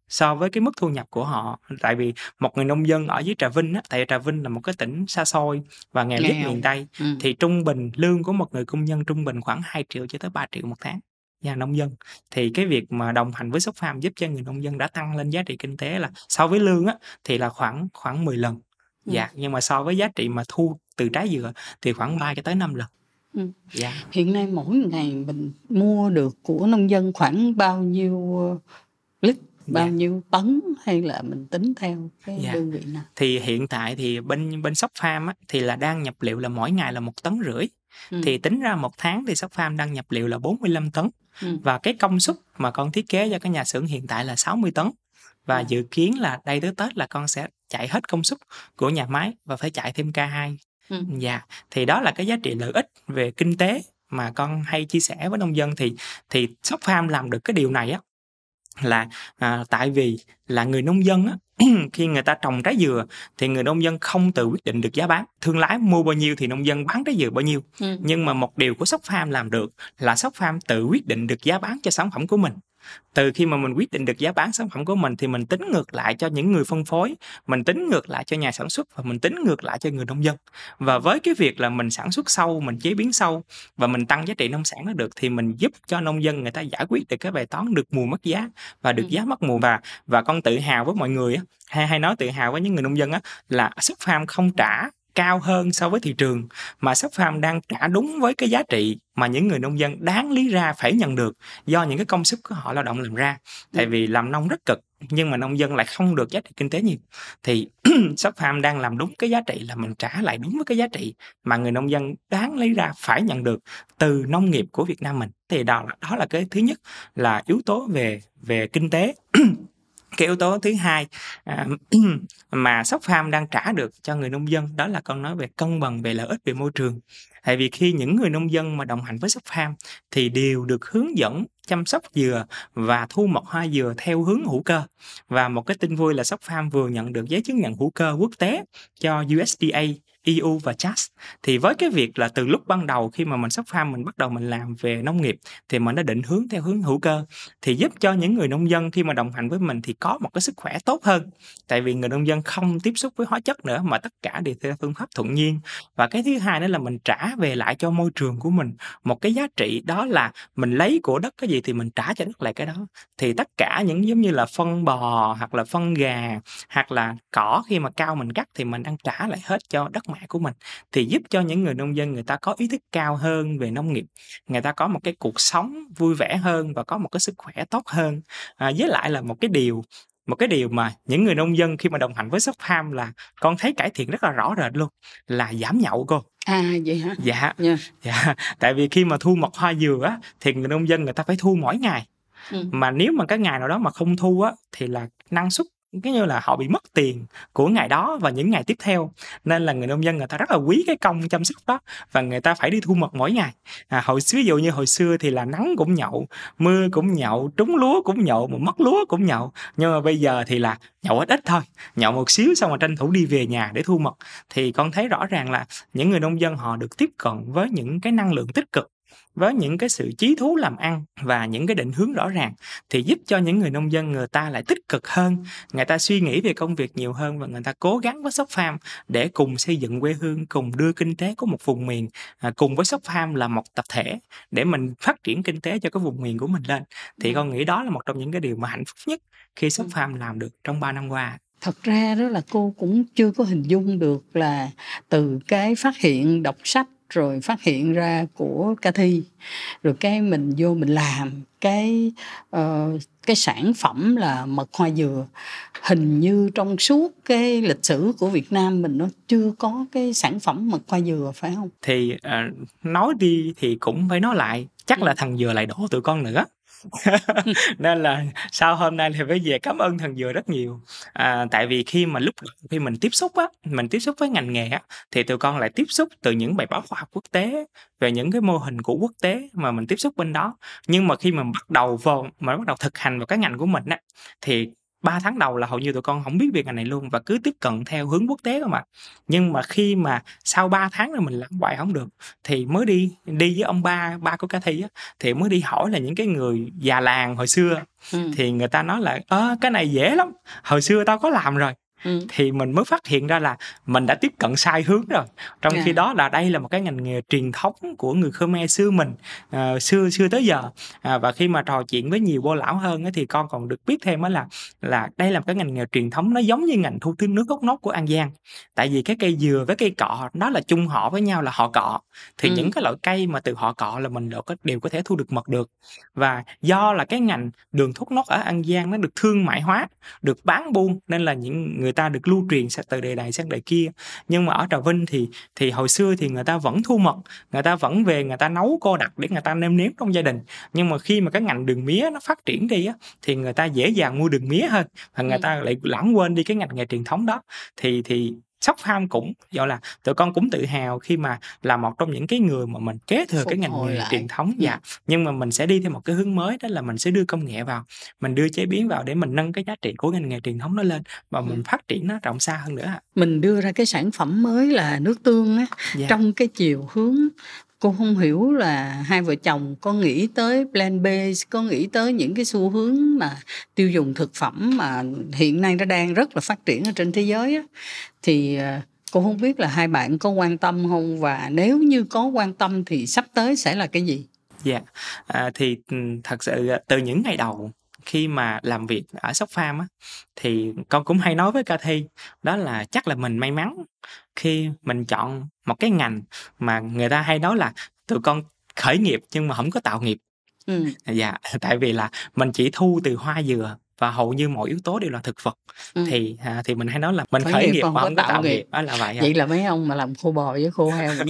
so với cái mức thu nhập của họ tại vì một người nông dân ở dưới Trà Vinh á tại Trà Vinh là một cái tỉnh xa xôi và nghèo nhất miền Tây Ừ. thì trung bình lương của một người công nhân trung bình khoảng 2 triệu cho tới 3 triệu một tháng nhà nông dân thì cái việc mà đồng hành với shop farm giúp cho người nông dân đã tăng lên giá trị kinh tế là so với lương á thì là khoảng khoảng 10 lần Ừ. dạ nhưng mà so với giá trị mà thu từ trái dừa thì khoảng 3 cho tới 5 lần Ừ. dạ hiện nay mỗi ngày mình mua được của nông dân khoảng bao nhiêu ờ, lít bao Dạ. nhiêu tấn hay là mình tính theo cái Dạ. đơn vị nào thì hiện tại thì bên bên shop farm á, thì là đang nhập liệu là mỗi ngày là một tấn rưỡi ừ. thì tính ra một tháng thì shop farm đang nhập liệu là 45 tấn Ừ. và cái công suất mà con thiết kế cho cái nhà xưởng hiện tại là 60 tấn và À. dự kiến là đây tới Tết là con sẽ chạy hết công suất của nhà máy và phải chạy thêm K2 Ừ. dạ thì đó là cái giá trị lợi ích về kinh tế mà con hay chia sẻ với nông dân thì thì shop farm làm được cái điều này á là à, tại vì là người nông dân á khi người ta trồng trái dừa thì người nông dân không tự quyết định được giá bán. Thương lái mua bao nhiêu thì nông dân bán trái dừa bao nhiêu. Ừ. nhưng mà một điều của shop farm làm được là shop farm tự quyết định được giá bán cho sản phẩm của mình từ khi mà mình quyết định được giá bán sản phẩm của mình thì mình tính ngược lại cho những người phân phối mình tính ngược lại cho nhà sản xuất và mình tính ngược lại cho người nông dân và với cái việc là mình sản xuất sâu mình chế biến sâu và mình tăng giá trị nông sản nó được thì mình giúp cho nông dân người ta giải quyết được cái bài toán được mùa mất giá và được Ừ. giá mất mùa và và con tự hào với mọi người hay hay nói tự hào với những người nông dân á là shop farm không trả cao hơn so với thị trường mà shop farm đang trả đúng với cái giá trị mà những người nông dân đáng lý ra phải nhận được do những cái công sức của họ lao động làm ra. Tại vì làm nông rất cực, nhưng mà nông dân lại không được giá trị kinh tế nhiều. Thì shop farm đang làm đúng cái giá trị là mình trả lại đúng với cái giá trị mà người nông dân đáng lấy ra phải nhận được từ nông nghiệp của Việt Nam mình. Thì đó đó là cái thứ nhất là yếu tố về về kinh tế. cái yếu tố thứ hai à, mà Sóc farm đang trả được cho người nông dân đó là con nói về cân bằng về lợi ích về môi trường. Tại vì khi những người nông dân mà đồng hành với Sóc farm thì đều được hướng dẫn chăm sóc dừa và thu mật hoa dừa theo hướng hữu cơ. Và một cái tin vui là Sóc farm vừa nhận được giấy chứng nhận hữu cơ quốc tế cho USDA EU và CHAS. Thì với cái việc là từ lúc ban đầu khi mà mình xuất farm, mình bắt đầu mình làm về nông nghiệp, thì mình đã định hướng theo hướng hữu cơ. Thì giúp cho những người nông dân khi mà đồng hành với mình thì có một cái sức khỏe tốt hơn. Tại vì người nông dân không tiếp xúc với hóa chất nữa, mà tất cả đều theo phương pháp thuận nhiên. Và cái thứ hai nữa là mình trả về lại cho môi trường của mình. Một cái giá trị đó là mình lấy của đất cái gì thì mình trả cho đất lại cái đó. Thì tất cả những giống như là phân bò, hoặc là phân gà, hoặc là cỏ khi mà cao mình cắt thì mình đang trả lại hết cho đất mẹ của mình thì giúp cho những người nông dân người ta có ý thức cao hơn về nông nghiệp người ta có một cái cuộc sống vui vẻ hơn và có một cái sức khỏe tốt hơn. À, với lại là một cái điều một cái điều mà những người nông dân khi mà đồng hành với shop farm là con thấy cải thiện rất là rõ rệt luôn là giảm nhậu cô. À vậy hả? Dạ. Yeah. dạ. Tại vì khi mà thu mật hoa dừa á thì người nông dân người ta phải thu mỗi ngày. Ừ. mà nếu mà cái ngày nào đó mà không thu á thì là năng suất cái như là họ bị mất tiền của ngày đó và những ngày tiếp theo. Nên là người nông dân người ta rất là quý cái công chăm sóc đó và người ta phải đi thu mật mỗi ngày. À, hồi ví dụ như hồi xưa thì là nắng cũng nhậu mưa cũng nhậu trúng lúa cũng nhậu mà mất lúa cũng nhậu. Nhưng mà bây giờ thì là nhậu ít ít thôi nhậu một xíu xong rồi tranh thủ đi về nhà để thu mật. Thì con thấy rõ ràng là những người nông dân họ được tiếp cận với những cái năng lượng tích cực với những cái sự chí thú làm ăn và những cái định hướng rõ ràng thì giúp cho những người nông dân người ta lại tích cực hơn người ta suy nghĩ về công việc nhiều hơn và người ta cố gắng với shop farm để cùng xây dựng quê hương cùng đưa kinh tế của một vùng miền à, cùng với shop farm là một tập thể để mình phát triển kinh tế cho cái vùng miền của mình lên thì ừ. con nghĩ đó là một trong những cái điều mà hạnh phúc nhất khi shop ừ. farm làm được trong 3 năm qua thật ra đó là cô cũng chưa có hình dung được là từ cái phát hiện đọc sách rồi phát hiện ra của ca thi rồi cái mình vô mình làm cái uh, cái sản phẩm là mật hoa dừa hình như trong suốt cái lịch sử của Việt Nam mình nó chưa có cái sản phẩm mật hoa dừa phải không? Thì uh, nói đi thì cũng phải nói lại chắc ừ. là thằng dừa lại đổ tụi con nữa nên là sau hôm nay thì mới về cảm ơn thần dừa rất nhiều. À, tại vì khi mà lúc khi mình tiếp xúc á mình tiếp xúc với ngành nghề á thì tụi con lại tiếp xúc từ những bài báo khoa học quốc tế về những cái mô hình của quốc tế mà mình tiếp xúc bên đó. Nhưng mà khi mà bắt đầu vào mà bắt đầu thực hành vào cái ngành của mình á thì 3 tháng đầu là hầu như tụi con không biết về ngành này luôn và cứ tiếp cận theo hướng quốc tế không ạ nhưng mà khi mà sau 3 tháng rồi mình làm hoài không được thì mới đi đi với ông ba ba của cá thi á thì mới đi hỏi là những cái người già làng hồi xưa ừ. thì người ta nói là ơ cái này dễ lắm hồi xưa tao có làm rồi Ừ. thì mình mới phát hiện ra là mình đã tiếp cận sai hướng rồi trong yeah. khi đó là đây là một cái ngành nghề truyền thống của người Khmer xưa mình uh, xưa xưa tới giờ à, và khi mà trò chuyện với nhiều vô lão hơn ấy, thì con còn được biết thêm là là đây là một cái ngành nghề truyền thống nó giống như ngành thu nước hút nốt của An Giang tại vì cái cây dừa với cây cọ đó là chung họ với nhau là họ cọ thì ừ. những cái loại cây mà từ họ cọ là mình đều có đều có thể thu được mật được và do là cái ngành đường thuốc nốt ở An Giang nó được thương mại hóa được bán buôn nên là những người người ta được lưu truyền từ đời này sang đời kia. Nhưng mà ở trà vinh thì thì hồi xưa thì người ta vẫn thu mật người ta vẫn về người ta nấu cô đặc để người ta nêm nếm trong gia đình. Nhưng mà khi mà cái ngành đường mía nó phát triển đi á thì người ta dễ dàng mua đường mía hơn và người ừ. ta lại lãng quên đi cái ngành nghề truyền thống đó. Thì thì Sóc Ham cũng gọi là tụi con cũng tự hào khi mà là một trong những cái người mà mình kế thừa Phục cái ngành nghề truyền thống dạ. Nhưng mà mình sẽ đi theo một cái hướng mới đó là mình sẽ đưa công nghệ vào mình đưa chế biến vào để mình nâng cái giá trị của ngành nghề truyền thống nó lên và mình phát triển nó rộng xa hơn nữa mình đưa ra cái sản phẩm mới là nước tương á dạ. trong cái chiều hướng cô không hiểu là hai vợ chồng có nghĩ tới plan B có nghĩ tới những cái xu hướng mà tiêu dùng thực phẩm mà hiện nay nó đang rất là phát triển ở trên thế giới á thì ờ, cô không biết là hai bạn có quan tâm không và nếu như có quan tâm thì sắp tới sẽ là cái gì dạ yeah. à, thì ừ, thật sự từ những ngày đầu khi mà làm việc ở shop farm á thì con cũng hay nói với ca thi đó là chắc là mình may mắn khi mình chọn một cái ngành mà người ta hay nói là tụi con khởi nghiệp nhưng mà không có tạo nghiệp ừ. dạ tại vì là mình chỉ thu từ hoa dừa và hầu như mọi yếu tố đều là thực vật Ừ. thì à, thì mình hay nói là mình Khởi khởi nghiệp nghiệp không có tạo tạo nghiệp. đó là vậy ạ. vậy là mấy ông mà làm khô bò với khô heo còn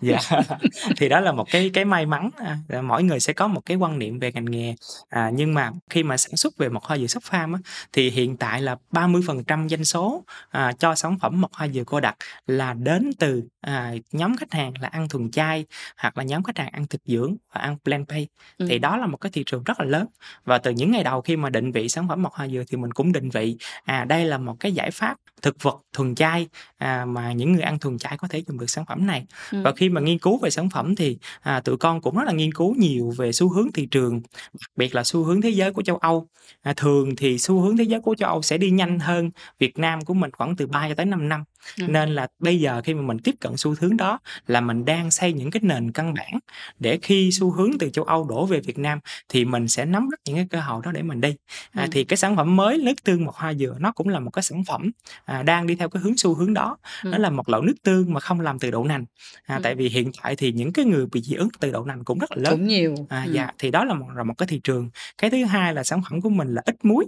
dạ thì đó là một cái cái may mắn à, mỗi người sẽ có một cái quan niệm về ngành nghề à, nhưng mà khi mà sản xuất về mật hoa dừa sóc farm á, thì hiện tại là 30% doanh số à, cho sản phẩm mật hoa dừa cô đặc là đến từ à, nhóm khách hàng là ăn thuần chay hoặc là nhóm khách hàng ăn thực dưỡng và ăn plant based Ừ. thì đó là một cái thị trường rất là lớn và từ những ngày đầu khi mà định vị sản phẩm mật hoa dừa thì mình cũng định vị. À đây là một cái giải pháp thực vật thuần chay à, mà những người ăn thuần chay có thể dùng được sản phẩm này Ừ. và khi mà nghiên cứu về sản phẩm thì à, tụi con cũng rất là nghiên cứu nhiều về xu hướng thị trường đặc biệt là xu hướng thế giới của châu Âu à, thường thì xu hướng thế giới của châu Âu sẽ đi nhanh hơn Việt Nam của mình khoảng từ 3 cho tới 5 năm Ừ. nên là bây giờ khi mà mình tiếp cận xu hướng đó là mình đang xây những cái nền căn bản để khi xu hướng từ châu Âu đổ về Việt Nam thì mình sẽ nắm bắt những cái cơ hội đó để mình đi à, Ừ. thì cái sản phẩm mới nước tương mật hoa dừa nó cũng là một cái sản phẩm à, đang đi theo cái hướng xu hướng đó Ừ. nó là một loại nước tương mà không làm từ đậu nành à, Ừ. tại vì hiện tại thì những cái người bị dị ứng từ đậu nành cũng rất là lớn cũng nhiều à, Ừ. dạ thì đó là một là một cái thị trường cái thứ hai là sản phẩm của mình là ít muối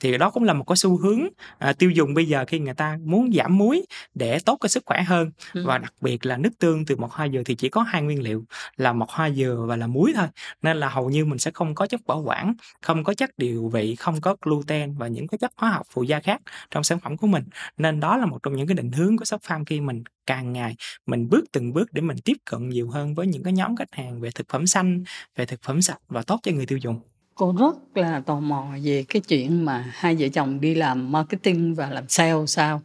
thì đó cũng là một cái xu hướng à, tiêu dùng bây giờ khi người ta muốn giảm muối để tốt cái sức khỏe hơn. Ừ. và đặc biệt là nước tương từ mật hoa dừa thì chỉ có hai nguyên liệu là mật hoa dừa và là muối thôi. Nên là hầu như mình sẽ không có chất bảo quản không có chất điều vị không có gluten và những cái chất hóa học phụ gia khác trong sản phẩm của mình. Nên đó là một trong những cái định hướng của shop farm khi mình càng ngày mình bước từng bước để mình tiếp cận nhiều hơn với những cái nhóm khách hàng về thực phẩm xanh về thực phẩm sạch và tốt cho người tiêu dùng cô rất là tò mò về cái chuyện mà hai vợ chồng đi làm marketing và làm sale sao.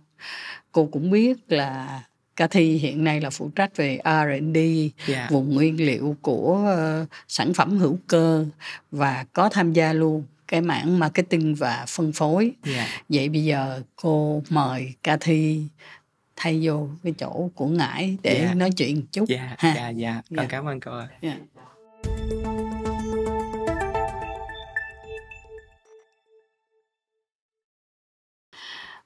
Cô cũng biết là Cathy hiện nay là phụ trách về R&D dạ. vùng nguyên liệu của ờ, sản phẩm hữu cơ và có tham gia luôn cái mảng marketing và phân phối. Dạ. Vậy bây giờ cô mời Cathy thay vô cái chỗ của ngải để Dạ. nói chuyện chút dạ. dạ dạ. Con cảm ơn cô ạ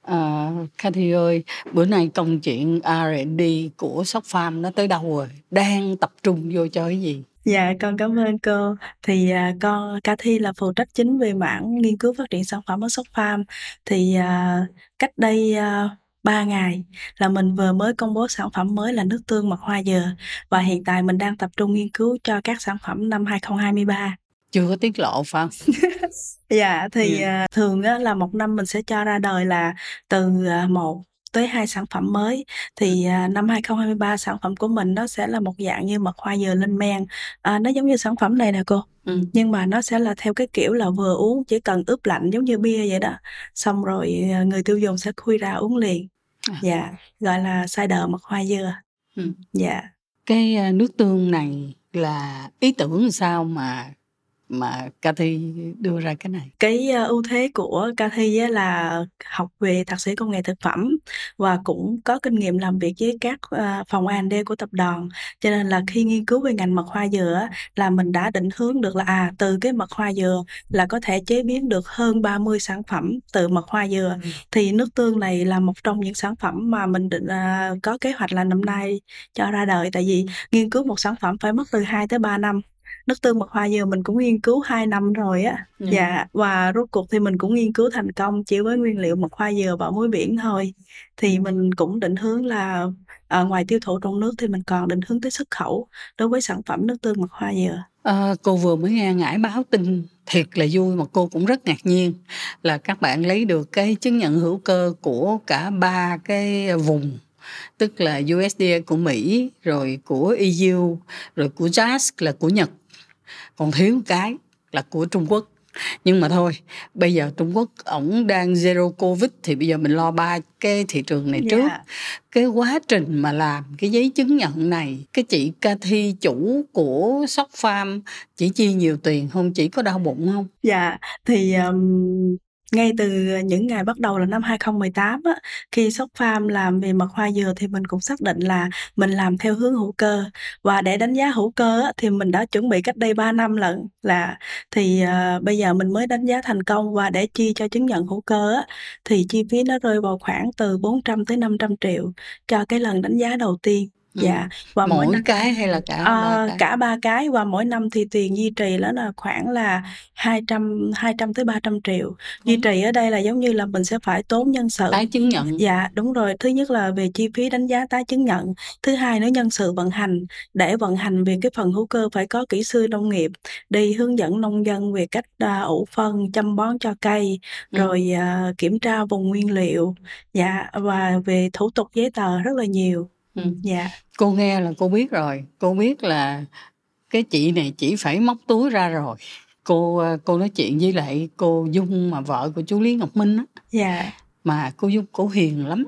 Ờ, à, Cathy ơi, bữa nay công chuyện R&D của Sóc Farm nó tới đâu rồi? Đang tập trung vô cho cái gì? Dạ, con cảm ơn cô. Thì à, con Cathy là phụ trách chính về mảng nghiên cứu phát triển sản phẩm ở Sóc Farm. Thì à, cách đây à, 3 ngày là mình vừa mới công bố sản phẩm mới là nước tương mật hoa dừa và hiện tại mình đang tập trung nghiên cứu cho các sản phẩm năm 2023. Chưa có tiết lộ phải không? Dạ thì Ừ. à, thường á, là một năm mình sẽ cho ra đời là từ à, một tới hai sản phẩm mới thì à, năm 2023 sản phẩm của mình nó sẽ là một dạng như mật hoa dừa lên men à, nó giống như sản phẩm này nè cô Ừ. nhưng mà nó sẽ là theo cái kiểu là vừa uống chỉ cần ướp lạnh giống như bia vậy đó xong rồi à, người tiêu dùng sẽ khui ra uống liền À. dạ gọi là cider mật hoa dừa Ừ. dạ Cái nước tương này là ý tưởng sao mà mà Cathy đưa ra cái này? cái ờ, ưu thế của Cathy là học về thạc sĩ công nghệ thực phẩm và cũng có kinh nghiệm làm việc với các ờ, phòng R&D của tập đoàn. Cho nên là khi nghiên cứu về ngành mật hoa dừa là mình đã định hướng được là à từ cái mật hoa dừa là có thể chế biến được hơn 30 sản phẩm từ mật hoa dừa. Ừ. thì nước tương này là một trong những sản phẩm mà mình định à, có kế hoạch là năm nay cho ra đời. Tại vì nghiên cứu một sản phẩm phải mất từ 2 tới 3 năm nước tương mật hoa dừa mình cũng nghiên cứu 2 năm rồi á Ừ. Dạ, và rốt cuộc thì mình cũng nghiên cứu thành công chỉ với nguyên liệu mật hoa dừa và muối biển thôi. Thì mình cũng định hướng là à, ngoài tiêu thụ trong nước thì mình còn định hướng tới xuất khẩu đối với sản phẩm nước tương mật hoa dừa. À, cô vừa mới nghe ngải báo tin thiệt là vui mà cô cũng rất ngạc nhiên là các bạn lấy được cái chứng nhận hữu cơ của cả ba cái vùng tức là USDA của Mỹ rồi của EU rồi của JAS là của Nhật còn thiếu cái là của Trung Quốc. Nhưng mà thôi bây giờ Trung Quốc ổng đang zero covid thì bây giờ mình lo ba cái thị trường này trước. Dạ. cái quá trình mà làm cái giấy chứng nhận này cái chị Cathy chủ của Shop Farm chỉ chi nhiều tiền không? Chỉ có đau bụng không? Dạ, thì um, ngay từ những ngày bắt đầu là năm 2018 á, khi shop Farm làm về mật hoa dừa thì mình cũng xác định là mình làm theo hướng hữu cơ. Và để đánh giá hữu cơ á, thì mình đã chuẩn bị cách đây 3 năm lận là thì uh, bây giờ mình mới đánh giá thành công. Và để chi cho chứng nhận hữu cơ á, thì chi phí nó rơi vào khoảng từ 400 tới 500 triệu cho cái lần đánh giá đầu tiên dạ và mỗi, mỗi năm cái hay là cả Ờ, ba cái cả ba cái và mỗi năm thì tiền duy trì đó là khoảng là 200 200 tới 300 triệu. Duy Ừ. trì ở đây là giống như là mình sẽ phải tốn nhân sự. tái chứng nhận Dạ đúng rồi, thứ nhất là về chi phí đánh giá tái chứng nhận, thứ hai nữa nhân sự vận hành. Để vận hành về cái phần hữu cơ phải có kỹ sư nông nghiệp đi hướng dẫn nông dân về cách à, ủ phân, chăm bón cho cây, Ừ. rồi à, kiểm tra vùng nguyên liệu, dạ và về thủ tục giấy tờ rất là nhiều. Ừ. Dạ. cô nghe là cô biết rồi. Cô biết là cái chị này chỉ phải móc túi ra rồi. Cô ờ, cô nói chuyện với lại cô dung mà vợ của chú lý ngọc minh á. Dạ. mà cô dung cổ hiền lắm.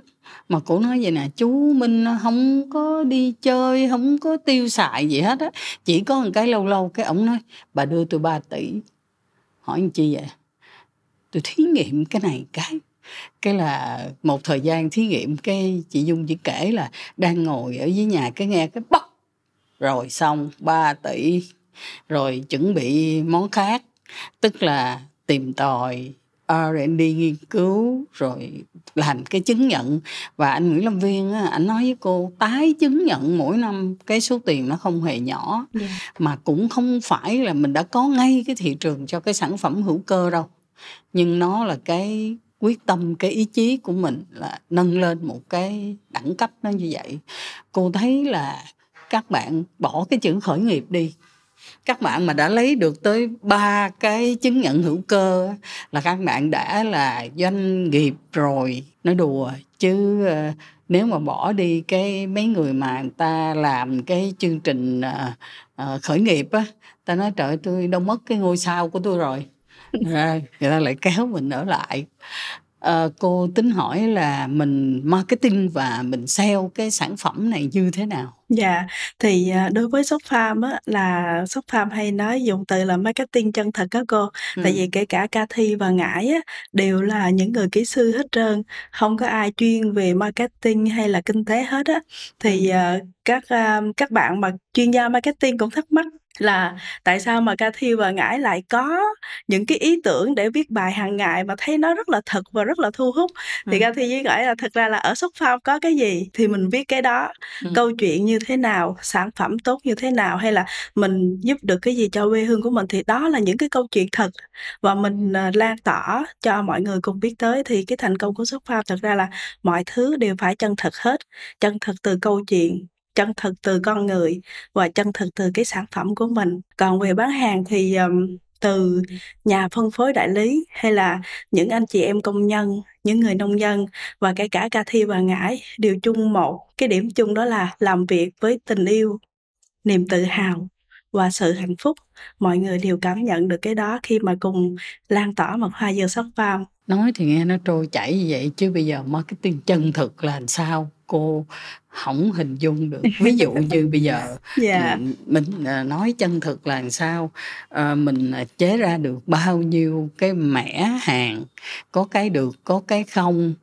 Mà cổ nói vậy nè chú minh không có đi chơi không có tiêu xài gì hết á. Chỉ có một cái lâu lâu cái ổng nói bà đưa tôi 3 tỷ. Hỏi chi vậy? Tôi thí nghiệm cái này cái cái là một thời gian thí nghiệm cái chị dung chỉ kể là đang ngồi ở dưới nhà cái nghe cái bóc rồi xong 3 tỷ rồi chuẩn bị món khác. Tức là tìm tòi R&D nghiên cứu rồi làm cái chứng nhận. Và anh Nguyễn Lâm Viên á, anh nói với cô tái chứng nhận mỗi năm cái số tiền nó không hề nhỏ. Dạ. mà cũng không phải là mình đã có ngay cái thị trường cho cái sản phẩm hữu cơ đâu. Nhưng nó là cái quyết tâm cái ý chí của mình là nâng lên một cái đẳng cấp nó như vậy. Cô thấy là các bạn bỏ cái chữ khởi nghiệp đi. Các bạn mà đã lấy được tới ba cái chứng nhận hữu cơ là các bạn đã là doanh nghiệp rồi. Nói đùa, chứ ờ, nếu mà bỏ đi cái mấy người mà người ta làm cái chương trình ờ, ờ, khởi nghiệp á, ta nói trời tôi đâu mất cái ngôi sao của tôi rồi. Rồi, người ta lại kéo mình ở lại Ờ, cô tính hỏi là mình marketing và mình sell cái sản phẩm này như thế nào Dạ, thì à, đối với shop farm á là shop farm hay nói dùng từ là marketing chân thật á cô. Tại Ừ. vì kể cả Cathy và Ngải á đều là những người kỹ sư hết trơn, không có ai chuyên về marketing hay là kinh tế hết á. Thì à, các à, các bạn mà chuyên gia marketing cũng thắc mắc là tại sao mà Cathy và Ngải lại có những cái ý tưởng để viết bài hàng ngày mà thấy nó rất là thật và rất là thu hút. Thì Ừ. Cathy với Ngải là thật ra là ở shop farm có cái gì thì mình viết cái đó Ừ. câu chuyện như thế nào sản phẩm tốt như thế nào hay là mình giúp được cái gì cho quê hương của mình thì đó là những cái câu chuyện thật và mình à, lan tỏa cho mọi người cùng biết tới thì cái thành công của shop farm thật ra là mọi thứ đều phải chân thật hết chân thật từ câu chuyện chân thực từ con người và chân thực từ cái sản phẩm của mình. Còn về bán hàng thì um, từ nhà phân phối đại lý hay là những anh chị em công nhân những người nông dân và kể cả ca thi và ngãi đều chung một. Cái điểm chung đó là làm việc với tình yêu niềm tự hào và sự hạnh phúc. Mọi người đều cảm nhận được cái đó khi mà cùng lan tỏa mật hoa dừa sắp vào nói thì nghe nó trôi chảy như vậy chứ bây giờ marketing chân thực là làm sao? Cô không hình dung được. Ví dụ như bây giờ dạ. mình, à, nói chân thực là làm sao? À, mình à, chế ra được bao nhiêu cái mẻ hàng có cái được có cái không?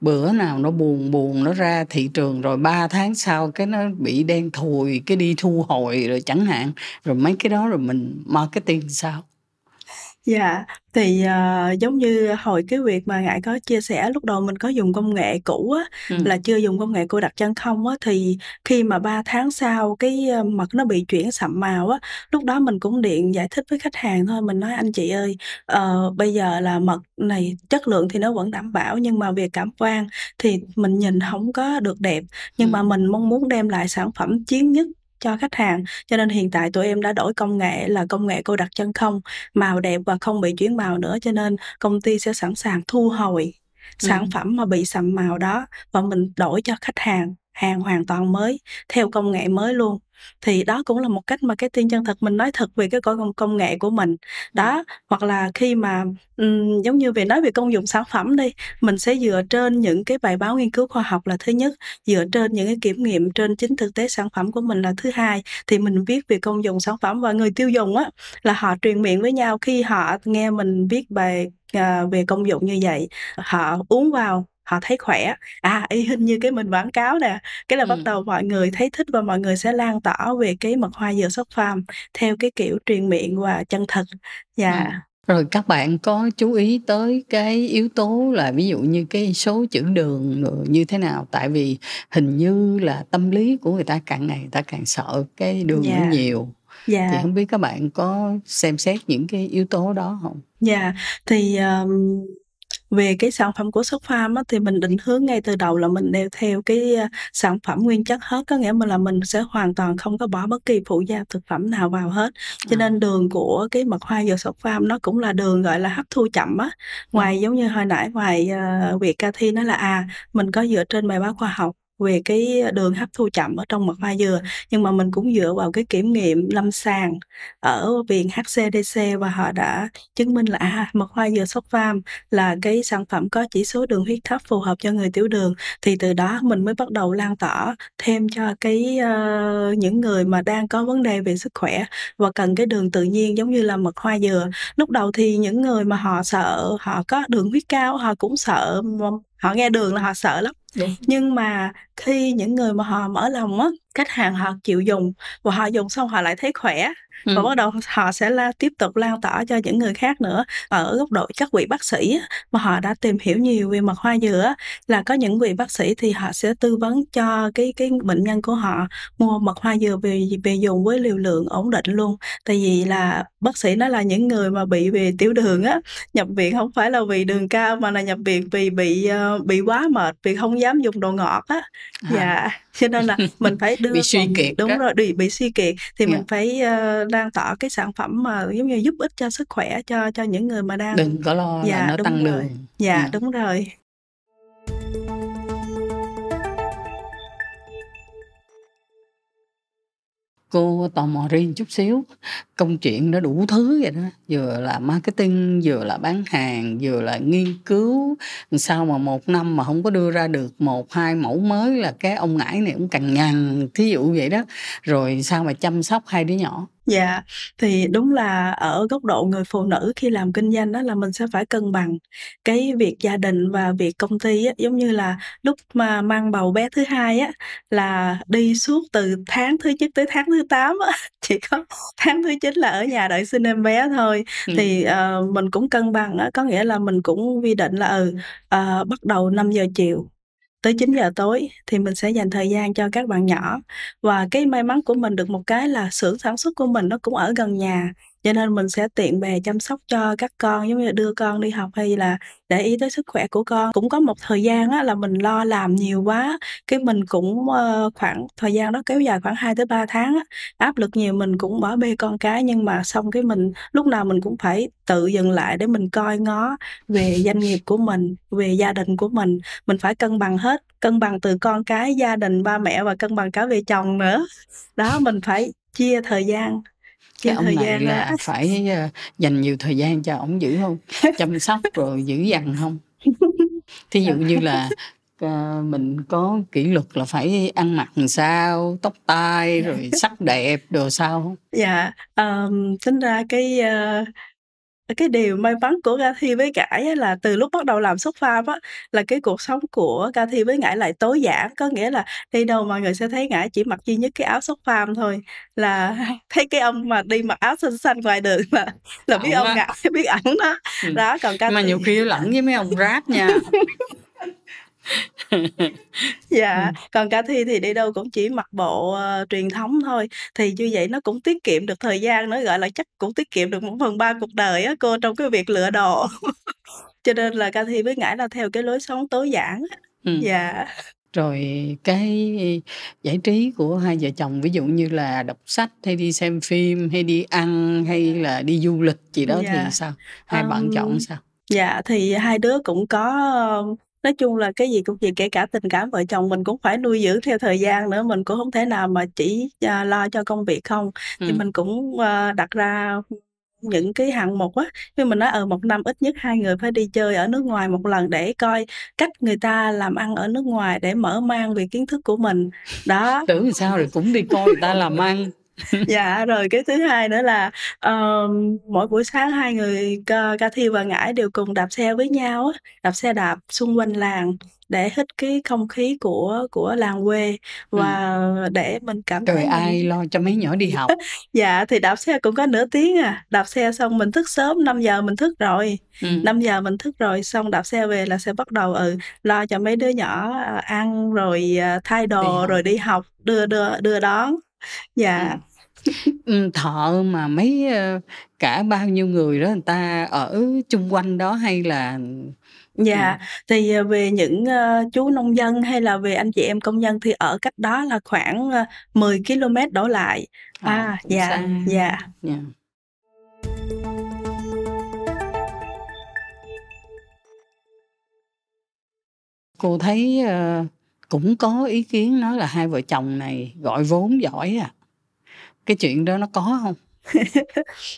Bữa nào nó buồn buồn nó ra thị trường rồi 3 tháng sau cái nó bị đen thùi cái đi thu hồi rồi chẳng hạn. Rồi mấy cái đó rồi mình marketing sao Dạ, thì ờ, giống như hồi cái việc mà Ngải có chia sẻ lúc đầu mình có dùng công nghệ cũ á, ừ. là chưa dùng công nghệ cô đặc chân không á, thì khi mà 3 tháng sau cái ờ, mật nó bị chuyển sậm màu á, lúc đó mình cũng điện giải thích với khách hàng thôi, mình nói anh chị ơi, ờ, bây giờ là mật này chất lượng thì nó vẫn đảm bảo nhưng mà về cảm quan thì mình nhìn không có được đẹp, nhưng Ừ. mà mình mong muốn đem lại sản phẩm chiến nhất cho khách hàng. Cho nên hiện tại tụi em đã đổi công nghệ là công nghệ cô đặc chân không màu đẹp và không bị chuyển màu nữa cho nên công ty sẽ sẵn sàng thu hồi sản Ừ. phẩm mà bị sậm màu đó. Và mình đổi cho khách hàng hàng hoàn toàn mới theo công nghệ mới luôn thì đó cũng là một cách marketing chân thật mình nói thật về cái công công nghệ của mình. Đó hoặc là khi mà ừm, giống như về nói về công dụng sản phẩm đi mình sẽ dựa trên những cái bài báo nghiên cứu khoa học là thứ nhất dựa trên những cái kiểm nghiệm trên chính thực tế sản phẩm của mình là thứ hai thì mình viết về công dụng sản phẩm. Và người tiêu dùng á là họ truyền miệng với nhau khi họ nghe mình viết bài à, về công dụng như vậy họ uống vào họ thấy khỏe à y hình như cái mình quảng cáo nè cái là ừ. bắt đầu mọi người thấy thích và mọi người sẽ lan tỏa về cái mật hoa dừa sóc farm theo cái kiểu truyền miệng và chân thật dạ yeah. ừ rồi các bạn có chú ý tới cái yếu tố là ví dụ như cái số chữ đường như thế nào tại vì hình như là tâm lý của người ta càng ngày người ta càng sợ cái đường yeah. nó dạ. nhiều dạ. thì không biết các bạn có xem xét những cái yếu tố đó không dạ thì um, về cái sản phẩm của Shop Farm á, thì mình định hướng ngay từ đầu là mình đều theo cái uh, sản phẩm nguyên chất hết có nghĩa là mình sẽ hoàn toàn không có bỏ bất kỳ phụ gia thực phẩm nào vào hết cho à. nên đường của cái mật hoa dừa Shop Farm nó cũng là đường gọi là hấp thu chậm á ngoài ừ. giống như hồi nãy ngoài uh, việc Cathy nói là à mình có dựa trên bài báo khoa học về cái đường hấp thu chậm ở trong mật hoa dừa nhưng mà mình cũng dựa vào cái kiểm nghiệm lâm sàng ở viện HCDC và họ đã chứng minh là à, mật hoa dừa sóc farm là cái sản phẩm có chỉ số đường huyết thấp phù hợp cho người tiểu đường. Thì từ đó mình mới bắt đầu lan tỏa thêm cho cái uh, những người mà đang có vấn đề về sức khỏe và cần cái đường tự nhiên giống như là mật hoa dừa lúc đầu thì những người mà họ sợ họ có đường huyết cao họ cũng sợ họ nghe đường là họ sợ lắm Đúng. nhưng mà khi những người mà họ mở lòng á khách hàng họ chịu dùng và họ dùng xong họ lại thấy khỏe ừ. và bắt đầu họ sẽ la, tiếp tục lan tỏa cho những người khác nữa ở góc độ các vị bác sĩ mà họ đã tìm hiểu nhiều về mật hoa dừa là có những vị bác sĩ thì họ sẽ tư vấn cho cái cái bệnh nhân của họ mua mật hoa dừa về về dùng với liều lượng ổn định luôn tại vì là bác sĩ nói là những người mà bị về tiểu đường á nhập viện không phải là vì đường cao mà là nhập viện vì bị uh, bị quá mệt vì không dám dùng đồ ngọt á à. dạ cho nên là mình phải đưa bị suy kiệt đúng đó. rồi bị bị suy kiệt thì yeah. mình phải uh, lan tỏa cái sản phẩm mà giống như giúp ích cho sức khỏe cho cho những người mà đang đừng có lo dạ, là nó tăng rồi. đường dạ yeah. đúng rồi cô tò mò riêng chút xíu. Công chuyện nó đủ thứ vậy đó. Vừa là marketing, vừa là bán hàng, vừa là nghiên cứu. Sao mà một năm mà không có đưa ra được một, hai mẫu mới là cái ông ngãi này cũng cằn nhằn, thí dụ vậy đó. Rồi sao mà chăm sóc hai đứa nhỏ? Dạ, thì đúng là ở góc độ người phụ nữ khi làm kinh doanh đó là mình sẽ phải cân bằng cái việc gia đình và việc công ty á, giống như là lúc mà mang bầu bé thứ hai á là đi suốt từ tháng thứ nhất tới tháng thứ 8 á, chỉ có tháng thứ 9 là ở nhà đợi sinh em bé thôi. Ừ. Thì uh, mình cũng cân bằng á, có nghĩa là mình cũng quy định là ừ uh, bắt đầu 5 giờ chiều tới 9 giờ tối thì mình sẽ dành thời gian cho các bạn nhỏ. Và cái may mắn của mình được một cái là xưởng sản xuất của mình nó cũng ở gần nhà cho nên mình sẽ tiện bề chăm sóc cho các con giống như là đưa con đi học hay là để ý tới sức khỏe của con. Cũng có một thời gian á, là mình lo làm nhiều quá cái mình cũng uh, khoảng thời gian đó kéo dài khoảng 2 tới 3 tháng á, áp lực nhiều mình cũng bỏ bê con cái. Nhưng mà xong cái mình lúc nào mình cũng phải tự dừng lại để mình coi ngó về doanh nghiệp của mình về gia đình của mình. Mình phải cân bằng hết cân bằng từ con cái gia đình ba mẹ và cân bằng cả về chồng nữa. Đó mình phải chia thời gian cái ông này là đó. phải uh, dành nhiều thời gian cho ổng giữ không? Chăm sóc rồi giữ dằn không? Thí dụ như là uh, mình có kỷ luật là phải ăn mặc làm sao tóc tai rồi sắc đẹp đồ sao không? Dạ um, tính ra cái uh, cái điều may mắn của Cathy với Ngải á là từ lúc bắt đầu làm xuất farm á, là cái cuộc sống của Cathy với Ngải lại tối giản. Có nghĩa là đi đâu mọi người sẽ thấy Ngải chỉ mặc duy nhất cái áo xuất farm thôi, là thấy cái ông mà đi mặc áo xanh xanh ngoài đường là là biết ông Ngải, biết ổng đó. Ừm. Đó, còn Cathy Mà nhiều khi lẫn với mấy ông rap nha. Dạ, Ừm. còn cả Thi thì đi đâu cũng chỉ mặc bộ, ờ, truyền thống thôi, thì như vậy nó cũng tiết kiệm được thời gian nữa, gọi là, chắc cũng tiết kiệm được 1/3 cuộc đời á cô trong cái việc lựa đồ. Cho nên là Ca Thi với Ngải là theo cái lối sống tối giản. Ừm. Dạ. Rồi cái giải trí của hai vợ chồng, ví dụ như là đọc sách hay đi xem phim, hay đi ăn, hay là đi du lịch gì đó thì dạ. sao? Hai bạn chọn sao? dạ, thì hai đứa cũng có, nói chung là cái gì cũng vậy, kể cả tình cảm vợ chồng mình cũng phải nuôi dưỡng theo thời gian nữa, mình cũng không thể nào mà chỉ, à, lo cho công việc không. Thì mình cũng, ơ, đặt ra những cái hạng mục á, như mình nói, ở ờ, một năm ít nhất hai người phải đi chơi ở nước ngoài một lần để coi cách người ta làm ăn ở nước ngoài để mở mang về kiến thức của mình. Đó. Tưởng sao rồi cũng đi coi người ta làm ăn. Dạ rồi cái thứ hai nữa là uh, mỗi buổi sáng hai người ca, ca thi và ngải đều cùng đạp xe với nhau á đạp xe đạp xung quanh làng để hít cái không khí của của làng quê và ừ. để mình cảm thấy ai lo cho mấy nhỏ đi học dạ thì đạp xe cũng có nửa tiếng à đạp xe xong mình thức sớm 5 giờ mình thức rồi ừ. 5 giờ mình thức rồi xong đạp xe về là sẽ bắt đầu ừ lo cho mấy đứa nhỏ à, ăn rồi à, thay đồ đi rồi đi học đưa đưa đưa đón dạ ừ. Thợ mà mấy cả bao nhiêu người đó người ta ở chung quanh đó hay là Dạ, Ừm. thì, ờ, về những, ơ, chú nông dân hay là về anh chị em công nhân thì ở cách đó là khoảng, ơ, 10 ki-lô-mét đổ lại. À, À, dạ, dạ. Dạ. Cô thấy, cũng có ý kiến nói là hai vợ chồng này gọi vốn giỏi à. Cái chuyện đó nó có không?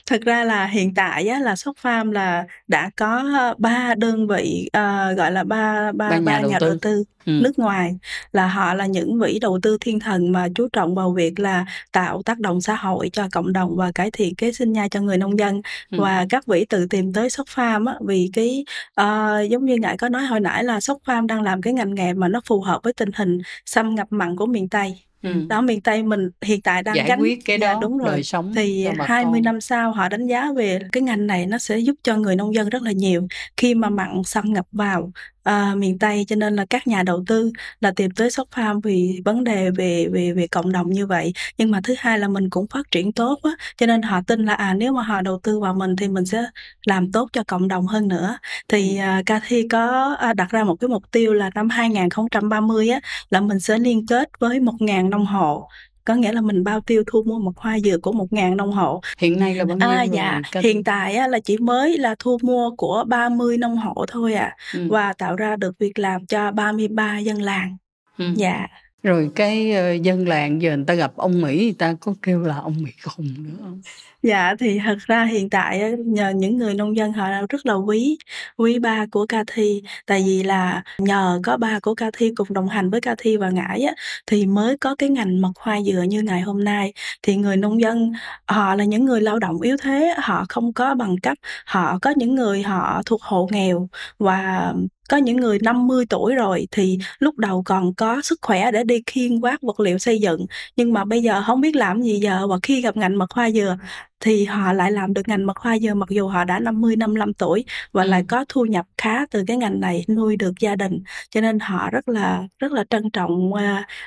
Thực ra là hiện tại á, là Sóc Farm là đã có ba đơn vị uh, gọi là ba ba ba nhà, ba đầu, nhà tư. đầu tư ừ. nước ngoài là họ là những vị đầu tư thiên thần mà chú trọng vào việc là tạo tác động xã hội cho cộng đồng và cải thiện cái sinh nhai cho người nông dân ừ. và các vị tự tìm tới Sóc Farm á, vì cái uh, giống như ngài có nói hồi nãy là Sóc Farm đang làm cái ngành nghề mà nó phù hợp với tình hình xâm nhập mặn của miền Tây Ừm. Đó, miền Tây mình hiện tại đang Giải gánh quyết cái dạ, đó, đúng rồi. đời sống Thì cho bà 20 con. năm sau họ đánh giá về cái ngành này nó sẽ giúp cho người nông dân rất là nhiều khi mà mặn xâm nhập vào à, miền Tây cho nên là các nhà đầu tư là tìm tới Sóc Farm vì vấn đề về về về cộng đồng như vậy. Nhưng mà thứ hai là mình cũng phát triển tốt á cho nên họ tin là à nếu mà họ đầu tư vào mình thì mình sẽ làm tốt cho cộng đồng hơn nữa. Thì ừ. à, Cathy có à, đặt ra một cái mục tiêu là năm 2030 á là mình sẽ liên kết với 1.000 nông hộ có nghĩa là mình bao tiêu thu mua một hoa dừa của một ngàn nông hộ hiện nay là bao nhiêu à, dạ hiện tại á, là chỉ mới là thu mua của 30 nông hộ thôi à ừ. và tạo ra được việc làm cho 33 dân làng ừ. dạ rồi cái uh, dân làng giờ người ta gặp ông Mỹ người ta có kêu là ông Mỹ khùng nữa không? Dạ thì thật ra hiện tại nhờ những người nông dân họ rất là quý quý ba của Cathy tại vì là nhờ có ba của Cathy cùng đồng hành với Cathy và Ngãi á, thì mới có cái ngành mật hoa dừa như ngày hôm nay. Thì người nông dân, họ là những người lao động yếu thế, họ không có bằng cấp, họ có những người họ thuộc hộ nghèo và có những người 50 tuổi rồi thì lúc đầu còn có sức khỏe để đi khiên quát vật liệu xây dựng. Nhưng mà bây giờ không biết làm gì giờ và khi gặp ngành mật hoa dừa thì họ lại làm được ngành mật hoa dừa mặc dù họ đã 50 55 tuổi và ừ. lại có thu nhập khá từ cái ngành này nuôi được gia đình cho nên họ rất là rất là trân trọng uh,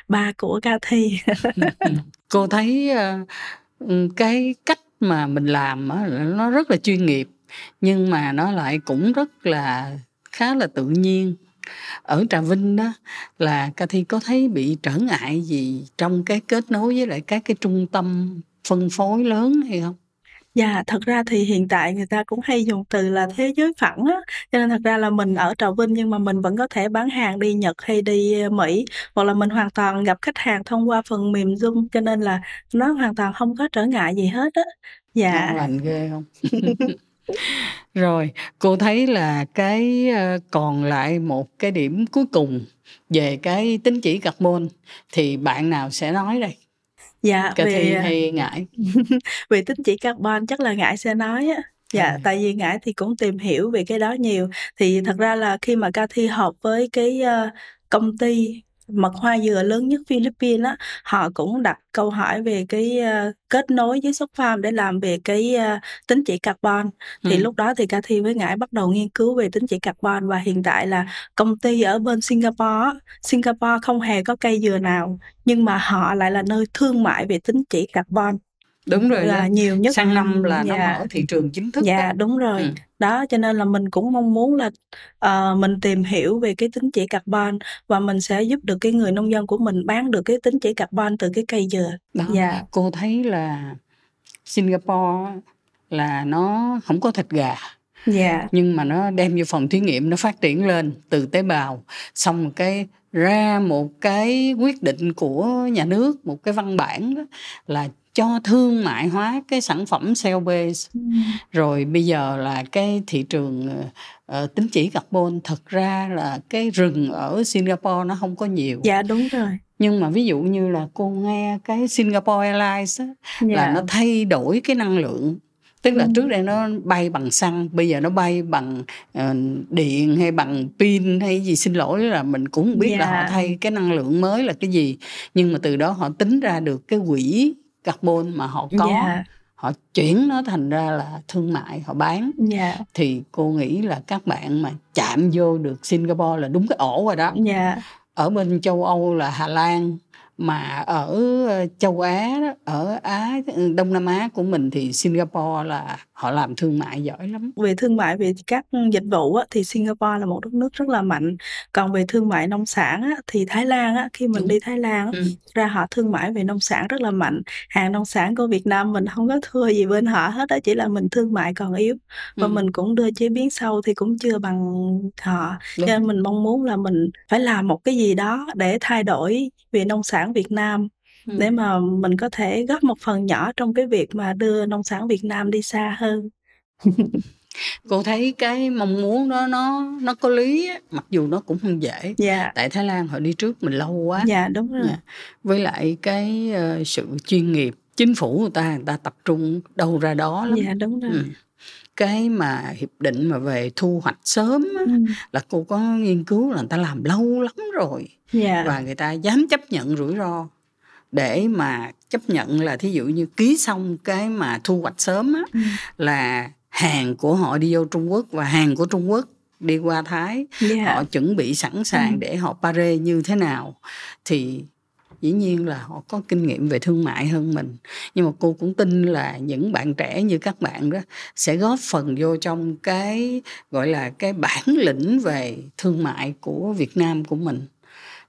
ba của Cathy cô thấy uh, cái cách mà mình làm uh, nó rất là chuyên nghiệp nhưng mà nó lại cũng rất là khá là tự nhiên ở Trà Vinh đó là Cathy có thấy bị trở ngại gì trong cái kết nối với lại các cái trung tâm phân phối lớn hay không? Dạ, thật ra thì hiện tại người ta cũng hay dùng từ là thế giới phẳng á, cho nên thật ra là mình ở Trà Vinh nhưng mà mình vẫn có thể bán hàng đi Nhật hay đi ờ, Mỹ, hoặc là mình hoàn toàn gặp khách hàng thông qua phần mềm Zoom cho nên là nó hoàn toàn không có trở ngại gì hết á. Dạ. Ngon lành ghê không? Rồi, cô thấy là cái ờ, còn lại một cái điểm cuối cùng về cái tín chỉ carbon thì bạn nào sẽ nói đây? Dạ, Cà về hay ngại? về tín chỉ carbon chắc là ngại sẽ nói á. Dạ, à. tại vì ngại thì cũng tìm hiểu về cái đó nhiều. Thì thật ra là khi mà Cathy họp với cái uh, công ty mật hoa dừa lớn nhất Philippines á, họ cũng đặt câu hỏi về cái uh, kết nối với Sóc Farm để làm về cái uh, tính chỉ carbon. Thì ừ. lúc đó thì Cathy với Ngãi bắt đầu nghiên cứu về tính chỉ carbon và hiện tại là công ty ở bên Singapore, Singapore không hề có cây dừa nào nhưng mà họ lại là nơi thương mại về tính chỉ carbon đúng rồi là nhiều nhất. Sang năm là dạ. nó mở thị trường chính thức dạ đó. đúng rồi. Ừ. đó cho nên là mình cũng mong muốn là uh, mình tìm hiểu về cái tính chỉ carbon và mình sẽ giúp được cái người nông dân của mình bán được cái tính chỉ carbon từ cái cây dừa. Đó dạ. cô thấy là Singapore là nó không có thịt gà. Dạ. Nhưng mà nó đem vô phòng thí nghiệm nó phát triển lên từ tế bào. Xong cái ra một cái quyết định của nhà nước một cái văn bản đó là cho thương mại hóa cái sản phẩm cell base ừ. rồi bây giờ là cái thị trường uh, tính chỉ carbon thật ra là cái rừng ở Singapore nó không có nhiều dạ đúng rồi nhưng mà ví dụ như là cô nghe cái Singapore Airlines á, Dạ. là nó thay đổi cái năng lượng tức là Ừ. trước đây nó bay bằng xăng bây giờ nó bay bằng ờ, điện hay bằng pin hay gì xin lỗi là mình cũng không biết là Dạ. họ thay cái năng lượng mới là cái gì nhưng mà từ đó họ tính ra được cái quỹ carbon mà họ có Dạ. họ chuyển nó thành ra là thương mại họ bán Dạ. thì cô nghĩ là các bạn mà chạm vô được Singapore là đúng cái ổ rồi đó Dạ. ở bên châu Âu là Hà Lan mà ở ờ, châu Á đó, ở Á Đông Nam Á của mình thì Singapore là họ làm thương mại giỏi lắm về thương mại về các dịch vụ á, thì Singapore là một đất nước rất là mạnh còn về thương mại nông sản á, thì Thái Lan á, khi mình Đúng. đi Thái Lan á, ừ. ra họ thương mại về nông sản rất là mạnh hàng nông sản của Việt Nam mình không có thua gì bên họ hết đó chỉ là mình thương mại còn yếu và Ừ. mình cũng đưa chế biến sâu thì cũng chưa bằng họ Đúng. cho nên mình mong muốn là mình phải làm một cái gì đó để thay đổi về nông sản Việt Nam. Ừ. để mà mình có thể góp một phần nhỏ trong cái việc mà đưa nông sản Việt Nam đi xa hơn. Cô thấy cái mong muốn đó nó nó có lý á, mặc dù nó cũng không dễ. Dạ. Tại Thái Lan họ đi trước mình lâu quá. Dạ đúng rồi. Dạ. với lại cái ờ, sự chuyên nghiệp chính phủ người ta người ta tập trung đâu ra đó lắm. Dạ đúng rồi. Ừ. cái mà hiệp định mà về thu hoạch sớm á, Ừ. là cô có nghiên cứu là người ta làm lâu lắm rồi dạ và người ta dám chấp nhận rủi ro để mà chấp nhận là thí dụ như ký xong cái mà thu hoạch sớm á, Ừ. là hàng của họ đi vô Trung Quốc và hàng của Trung Quốc đi qua Thái dạ họ chuẩn bị sẵn sàng Ừ. để họ pare như thế nào thì dĩ nhiên là họ có kinh nghiệm về thương mại hơn mình. Nhưng mà cô cũng tin là những bạn trẻ như các bạn đó sẽ góp phần vô trong cái, gọi là, cái bản lĩnh về thương mại của Việt Nam của mình.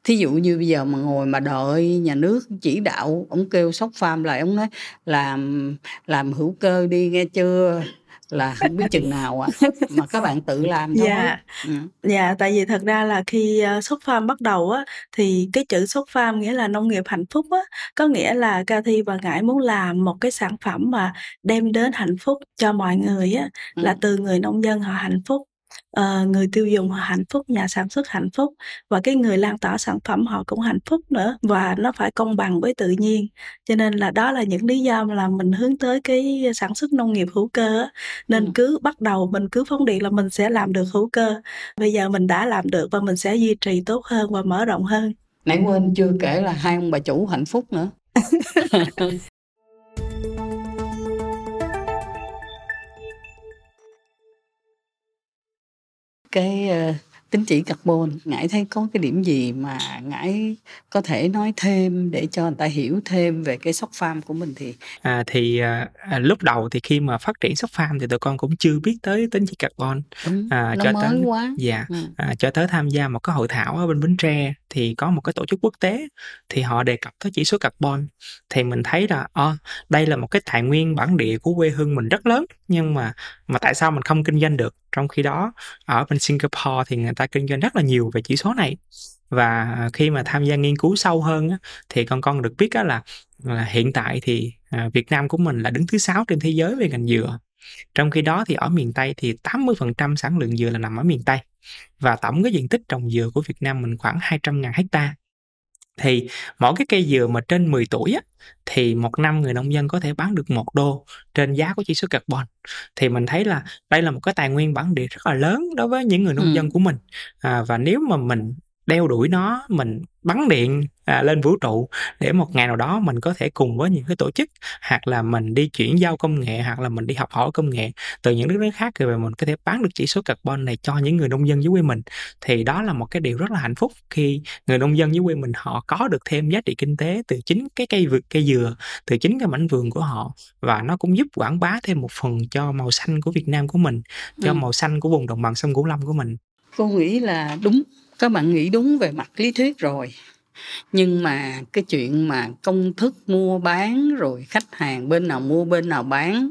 Thí dụ như bây giờ mà ngồi mà đợi nhà nước chỉ đạo, ông kêu sóc farm lại, ông nói, làm làm hữu cơ đi, nghe chưa? Là không biết chừng nào à mà các bạn tự làm thôi Dạ. ừ. Dạ, tại vì thật ra là khi uh, xuất farm bắt đầu á thì cái chữ xuất farm nghĩa là nông nghiệp hạnh phúc á, có nghĩa là Ca Thi và Ngải muốn làm một cái sản phẩm mà đem đến hạnh phúc cho mọi người á, Ừ. là từ người nông dân họ hạnh phúc, ờ, người tiêu dùng họ hạnh phúc, nhà sản xuất hạnh phúc và cái người lan tỏa sản phẩm họ cũng hạnh phúc nữa và nó phải công bằng với tự nhiên. Cho nên là đó là những lý do mà làm mình hướng tới cái sản xuất nông nghiệp hữu cơ á. Nên Ừ. cứ bắt đầu mình cứ phóng điện là mình sẽ làm được hữu cơ bây giờ mình đã làm được và mình sẽ duy trì tốt hơn và mở rộng hơn nãy quên chưa kể là hai ông bà chủ hạnh phúc nữa cái ờ, ờ, tín chỉ carbon. Ngải thấy có cái điểm gì mà ngải có thể nói thêm để cho người ta hiểu thêm về cái sóc farm của mình thì? À, thì à, à, lúc đầu thì khi mà phát triển shop farm thì tụi con cũng chưa biết tới tính chỉ carbon. Đúng à, nó cho mới tới quá. Dạ. Ừ. à, cho tới tham gia một cái hội thảo ở bên Bến Tre thì có một cái tổ chức quốc tế thì họ đề cập tới chỉ số carbon. Thì mình thấy là ờ, đây là một cái tài nguyên bản địa của quê hương mình rất lớn nhưng mà mà tại sao mình không kinh doanh được? Trong khi đó ở bên Singapore thì người ta kinh doanh rất là nhiều về chỉ số này. Và khi mà tham gia nghiên cứu sâu hơn á, thì con con được biết á là, là hiện tại thì à, Việt Nam của mình là đứng thứ sáu trên thế giới về ngành dừa. Trong khi đó thì ở miền Tây thì 80% sản lượng dừa là nằm ở miền Tây. Và tổng cái diện tích trồng dừa của Việt Nam mình khoảng 200.000 hecta thì mỗi cái cây dừa mà trên 10 tuổi á, thì một năm người nông dân có thể bán được một đô trên giá của chỉ số carbon thì mình thấy là đây là một cái tài nguyên bản địa rất là lớn đối với những người nông Ừ. dân của mình à, và nếu mà mình đeo đuổi nó mình bắn điện à, lên vũ trụ để một ngày nào đó mình có thể cùng với những cái tổ chức hoặc là mình đi chuyển giao công nghệ hoặc là mình đi học hỏi công nghệ từ những nước nước khác rồi mình có thể bán được chỉ số carbon này cho những người nông dân dưới quê mình. Thì đó là một cái điều rất là hạnh phúc khi người nông dân dưới quê mình họ có được thêm giá trị kinh tế từ chính cái cây vườn cây dừa từ chính cái mảnh vườn của họ. Và nó cũng giúp quảng bá thêm một phần cho màu xanh của Việt Nam của mình cho Ừ. màu xanh của vùng đồng bằng sông Cửu Long của mình. Cô nghĩ là đúng các bạn nghĩ đúng về mặt lý thuyết rồi nhưng mà cái chuyện mà công thức mua bán rồi khách hàng bên nào mua bên nào bán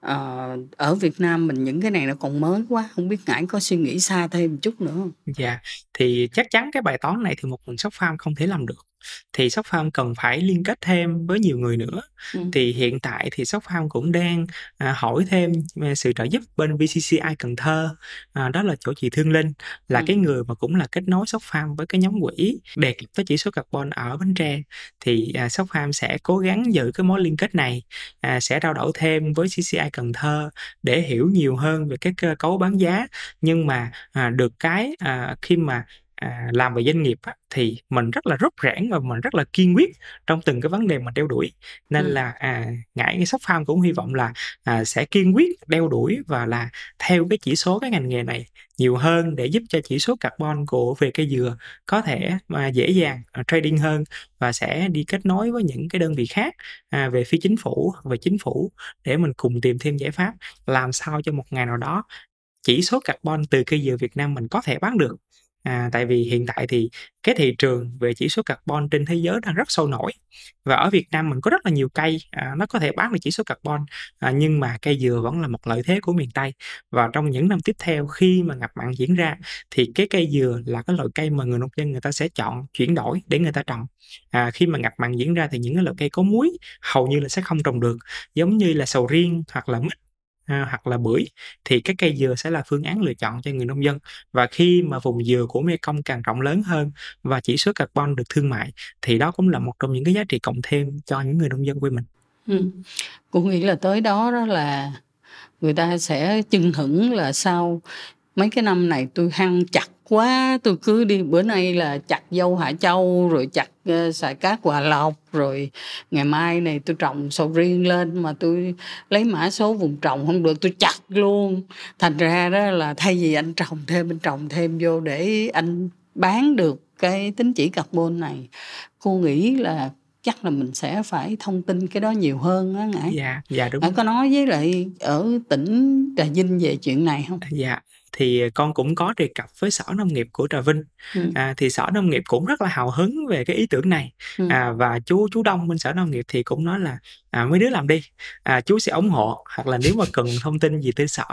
ờ, ở Việt Nam mình những cái này nó còn mới quá không biết ngải có suy nghĩ xa thêm một chút nữa không Dạ, thì chắc chắn cái bài toán này thì một mình shop farm không thể làm được thì shop farm cần phải liên kết thêm với nhiều người nữa Ừ. thì hiện tại thì shop farm cũng đang à, hỏi thêm về sự trợ giúp bên VCCI Cần Thơ à, đó là chỗ chị Thương Linh là Ừ. cái người mà cũng là kết nối shop farm với cái nhóm quỹ đề cập tới chỉ số carbon ở Bến Tre thì à, shop farm sẽ cố gắng giữ cái mối liên kết này à, sẽ trao đổi thêm với CCI Cần Thơ để hiểu nhiều hơn về cái cơ cấu bán giá nhưng mà à, được cái à, khi mà à, làm về doanh nghiệp á, thì mình rất là rốt rẽn và mình rất là kiên quyết trong từng cái vấn đề mà đeo đuổi nên Ừ. là à, ngãi cái shop farm cũng hy vọng là à, sẽ kiên quyết đeo đuổi và là theo cái chỉ số cái ngành nghề này nhiều hơn để giúp cho chỉ số carbon của về cây dừa có thể mà dễ dàng à, trading hơn và sẽ đi kết nối với những cái đơn vị khác à, về phía chính phủ về chính phủ để mình cùng tìm thêm giải pháp làm sao cho một ngày nào đó chỉ số carbon từ cây dừa Việt Nam mình có thể bán được à, tại vì hiện tại thì cái thị trường về chỉ số carbon trên thế giới đang rất sôi nổi. Và ở Việt Nam mình có rất là nhiều cây à, nó có thể bán được chỉ số carbon à, nhưng mà cây dừa vẫn là một lợi thế của miền Tây. Và trong những năm tiếp theo khi mà ngập mặn diễn ra thì cái cây dừa là cái loại cây mà người nông dân người ta sẽ chọn chuyển đổi để người ta trồng. À, khi mà ngập mặn diễn ra thì những cái loại cây có muối hầu như là sẽ không trồng được giống như là sầu riêng hoặc là mít à, hoặc là bưởi thì cái cây dừa sẽ là phương án lựa chọn cho người nông dân. Và khi mà vùng dừa của Mekong càng rộng lớn hơn và chỉ số carbon được thương mại thì đó cũng là một trong những cái giá trị cộng thêm cho những người nông dân quê mình. Ừ. Cô nghĩ là tới đó đó là người ta sẽ chưng hửng là sau mấy cái năm này tôi hăng chặt quá tôi cứ đi bữa nay là chặt dâu Hạ Châu rồi chặt uh, xài cát Hòa Lộc rồi ngày mai này tôi trồng sầu riêng lên mà tôi lấy mã số vùng trồng không được tôi chặt luôn. Thành ra đó là thay vì anh trồng thêm anh trồng thêm vô để anh bán được cái tín chỉ carbon này cô nghĩ là chắc là mình sẽ phải thông tin cái đó nhiều hơn á ngãi dạ dạ đúng. Ngãi có nói với lại ở tỉnh trà vinh về chuyện này không? Dạ thì con cũng có đề cập với sở nông nghiệp của trà vinh ừ. à, thì sở nông nghiệp cũng rất là hào hứng về cái ý tưởng này Ừ. à, và chú chú đông bên sở nông nghiệp thì cũng nói là à, mấy đứa làm đi à, chú sẽ ủng hộ hoặc là nếu mà cần thông tin gì từ sở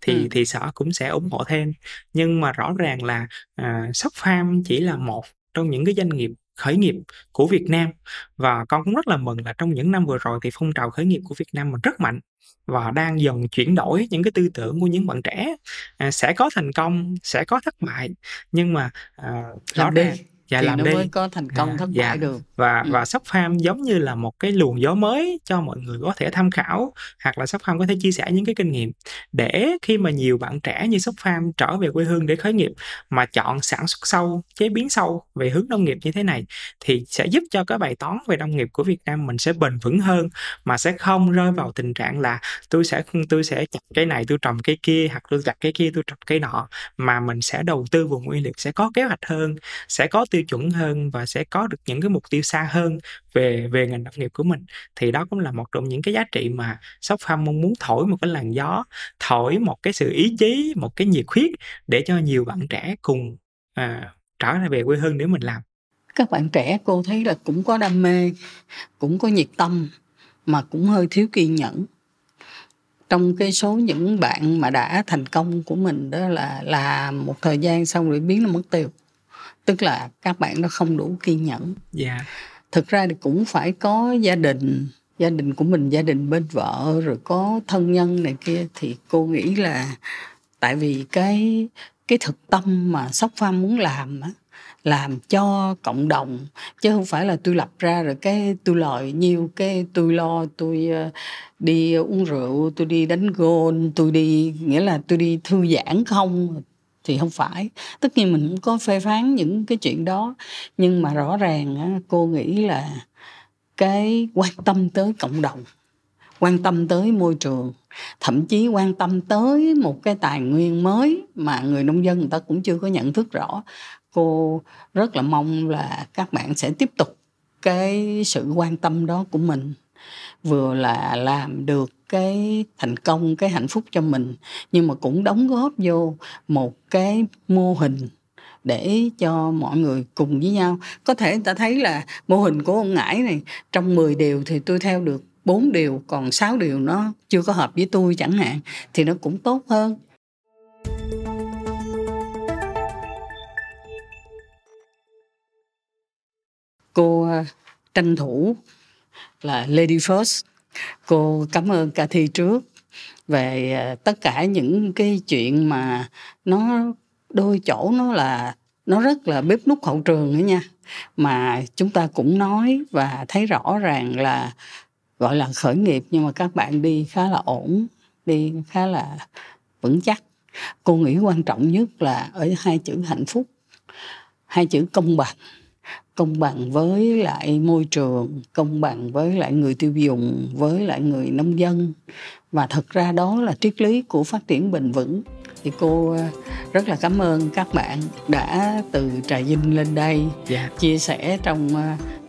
thì Ừ. thì sở cũng sẽ ủng hộ thêm nhưng mà rõ ràng là à, shop farm chỉ là một trong những cái doanh nghiệp khởi nghiệp của Việt Nam. Và con cũng rất là mừng là trong những năm vừa rồi thì phong trào khởi nghiệp của Việt Nam mình rất mạnh và đang dần chuyển đổi những cái tư tưởng của những bạn trẻ. À, sẽ có thành công sẽ có thất bại nhưng mà à, rõ làm đi. ràng dạ thì làm nó đi mới có thành công À, thất dạ. bại được và Ừ. và shop farm giống như là một cái luồng gió mới cho mọi người có thể tham khảo hoặc là shop farm có thể chia sẻ những cái kinh nghiệm để khi mà nhiều bạn trẻ như shop farm trở về quê hương để khởi nghiệp mà chọn sản xuất sâu chế biến sâu về hướng nông nghiệp như thế này thì sẽ giúp cho cái bài toán về nông nghiệp của Việt Nam mình sẽ bền vững hơn mà sẽ không rơi vào tình trạng là tôi sẽ tôi sẽ chặt cái này tôi trồng cái kia hoặc tôi chặt cái kia tôi trồng cái nọ mà mình sẽ đầu tư vùng nguyên liệu sẽ có kế hoạch hơn sẽ có tiêu chuẩn hơn và sẽ có được những cái mục tiêu xa hơn về về ngành nông nghiệp của mình thì đó cũng là một trong những cái giá trị mà shop farm mong muốn thổi một cái làn gió thổi một cái sự ý chí một cái nhiệt huyết để cho nhiều bạn trẻ cùng à, trở lại về quê hương để mình làm. Các bạn trẻ cô thấy là cũng có đam mê cũng có nhiệt tâm mà cũng hơi thiếu kiên nhẫn. Trong cái số những bạn mà đã thành công của mình đó là làm một thời gian xong rồi biến nó mất tiêu tức là các bạn nó không đủ kiên nhẫn. Dạ. Thực ra thì cũng phải có gia đình gia đình của mình gia đình bên vợ rồi có thân nhân này kia. Thì cô nghĩ là tại vì cái cái thực tâm mà sóc farm muốn làm á làm cho cộng đồng chứ không phải là tôi lập ra rồi cái tôi lợi nhiêu cái tôi lo tôi ờ, đi uống rượu tôi đi đánh gôn tôi đi nghĩa là tôi đi thư giãn không thì không phải. Tất nhiên mình cũng có phê phán những cái chuyện đó, nhưng mà rõ ràng cô nghĩ là cái quan tâm tới cộng đồng, quan tâm tới môi trường, thậm chí quan tâm tới một cái tài nguyên mới mà người nông dân người ta cũng chưa có nhận thức rõ. Cô rất là mong là các bạn sẽ tiếp tục cái sự quan tâm đó của mình, vừa là làm được cái thành công, cái hạnh phúc cho mình. Nhưng mà cũng đóng góp vô một cái mô hình để cho mọi người cùng với nhau. Có thể người ta thấy là mô hình của ông ngãi này, trong 10 điều thì tôi theo được 4 điều, còn 6 điều nó chưa có hợp với tôi chẳng hạn, thì nó cũng tốt hơn. Cô ờ, tranh thủ là lady first cô cảm ơn cả thi trước về ờ, tất cả những cái chuyện mà nó, đôi chỗ nó là, nó rất là bếp nút hậu trường nữa nha. Mà chúng ta cũng nói và thấy rõ ràng là, gọi là, khởi nghiệp nhưng mà các bạn đi khá là ổn, đi khá là vững chắc. Cô nghĩ quan trọng nhất là ở hai chữ hạnh phúc, hai chữ công bằng công bằng với lại môi trường công bằng với lại người tiêu dùng với lại người nông dân và thật ra đó là triết lý của phát triển bền vững thì cô ờ, rất là cảm ơn các bạn đã từ trà vinh lên đây yeah. Dạ. chia sẻ trong ờ,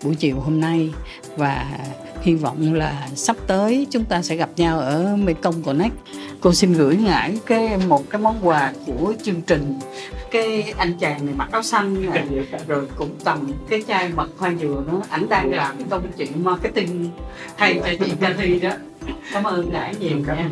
buổi chiều hôm nay và hy vọng là sắp tới chúng ta sẽ gặp nhau ở Mekong Connect cô xin gửi ngải cái một cái món quà của chương trình cái anh chàng này mặc áo xanh này, rồi cũng cầm cái chai mật hoa dừa nó ảnh đang làm cái công chuyện marketing thay cho chị Cathy đó. Cảm ơn ngải nhiều nha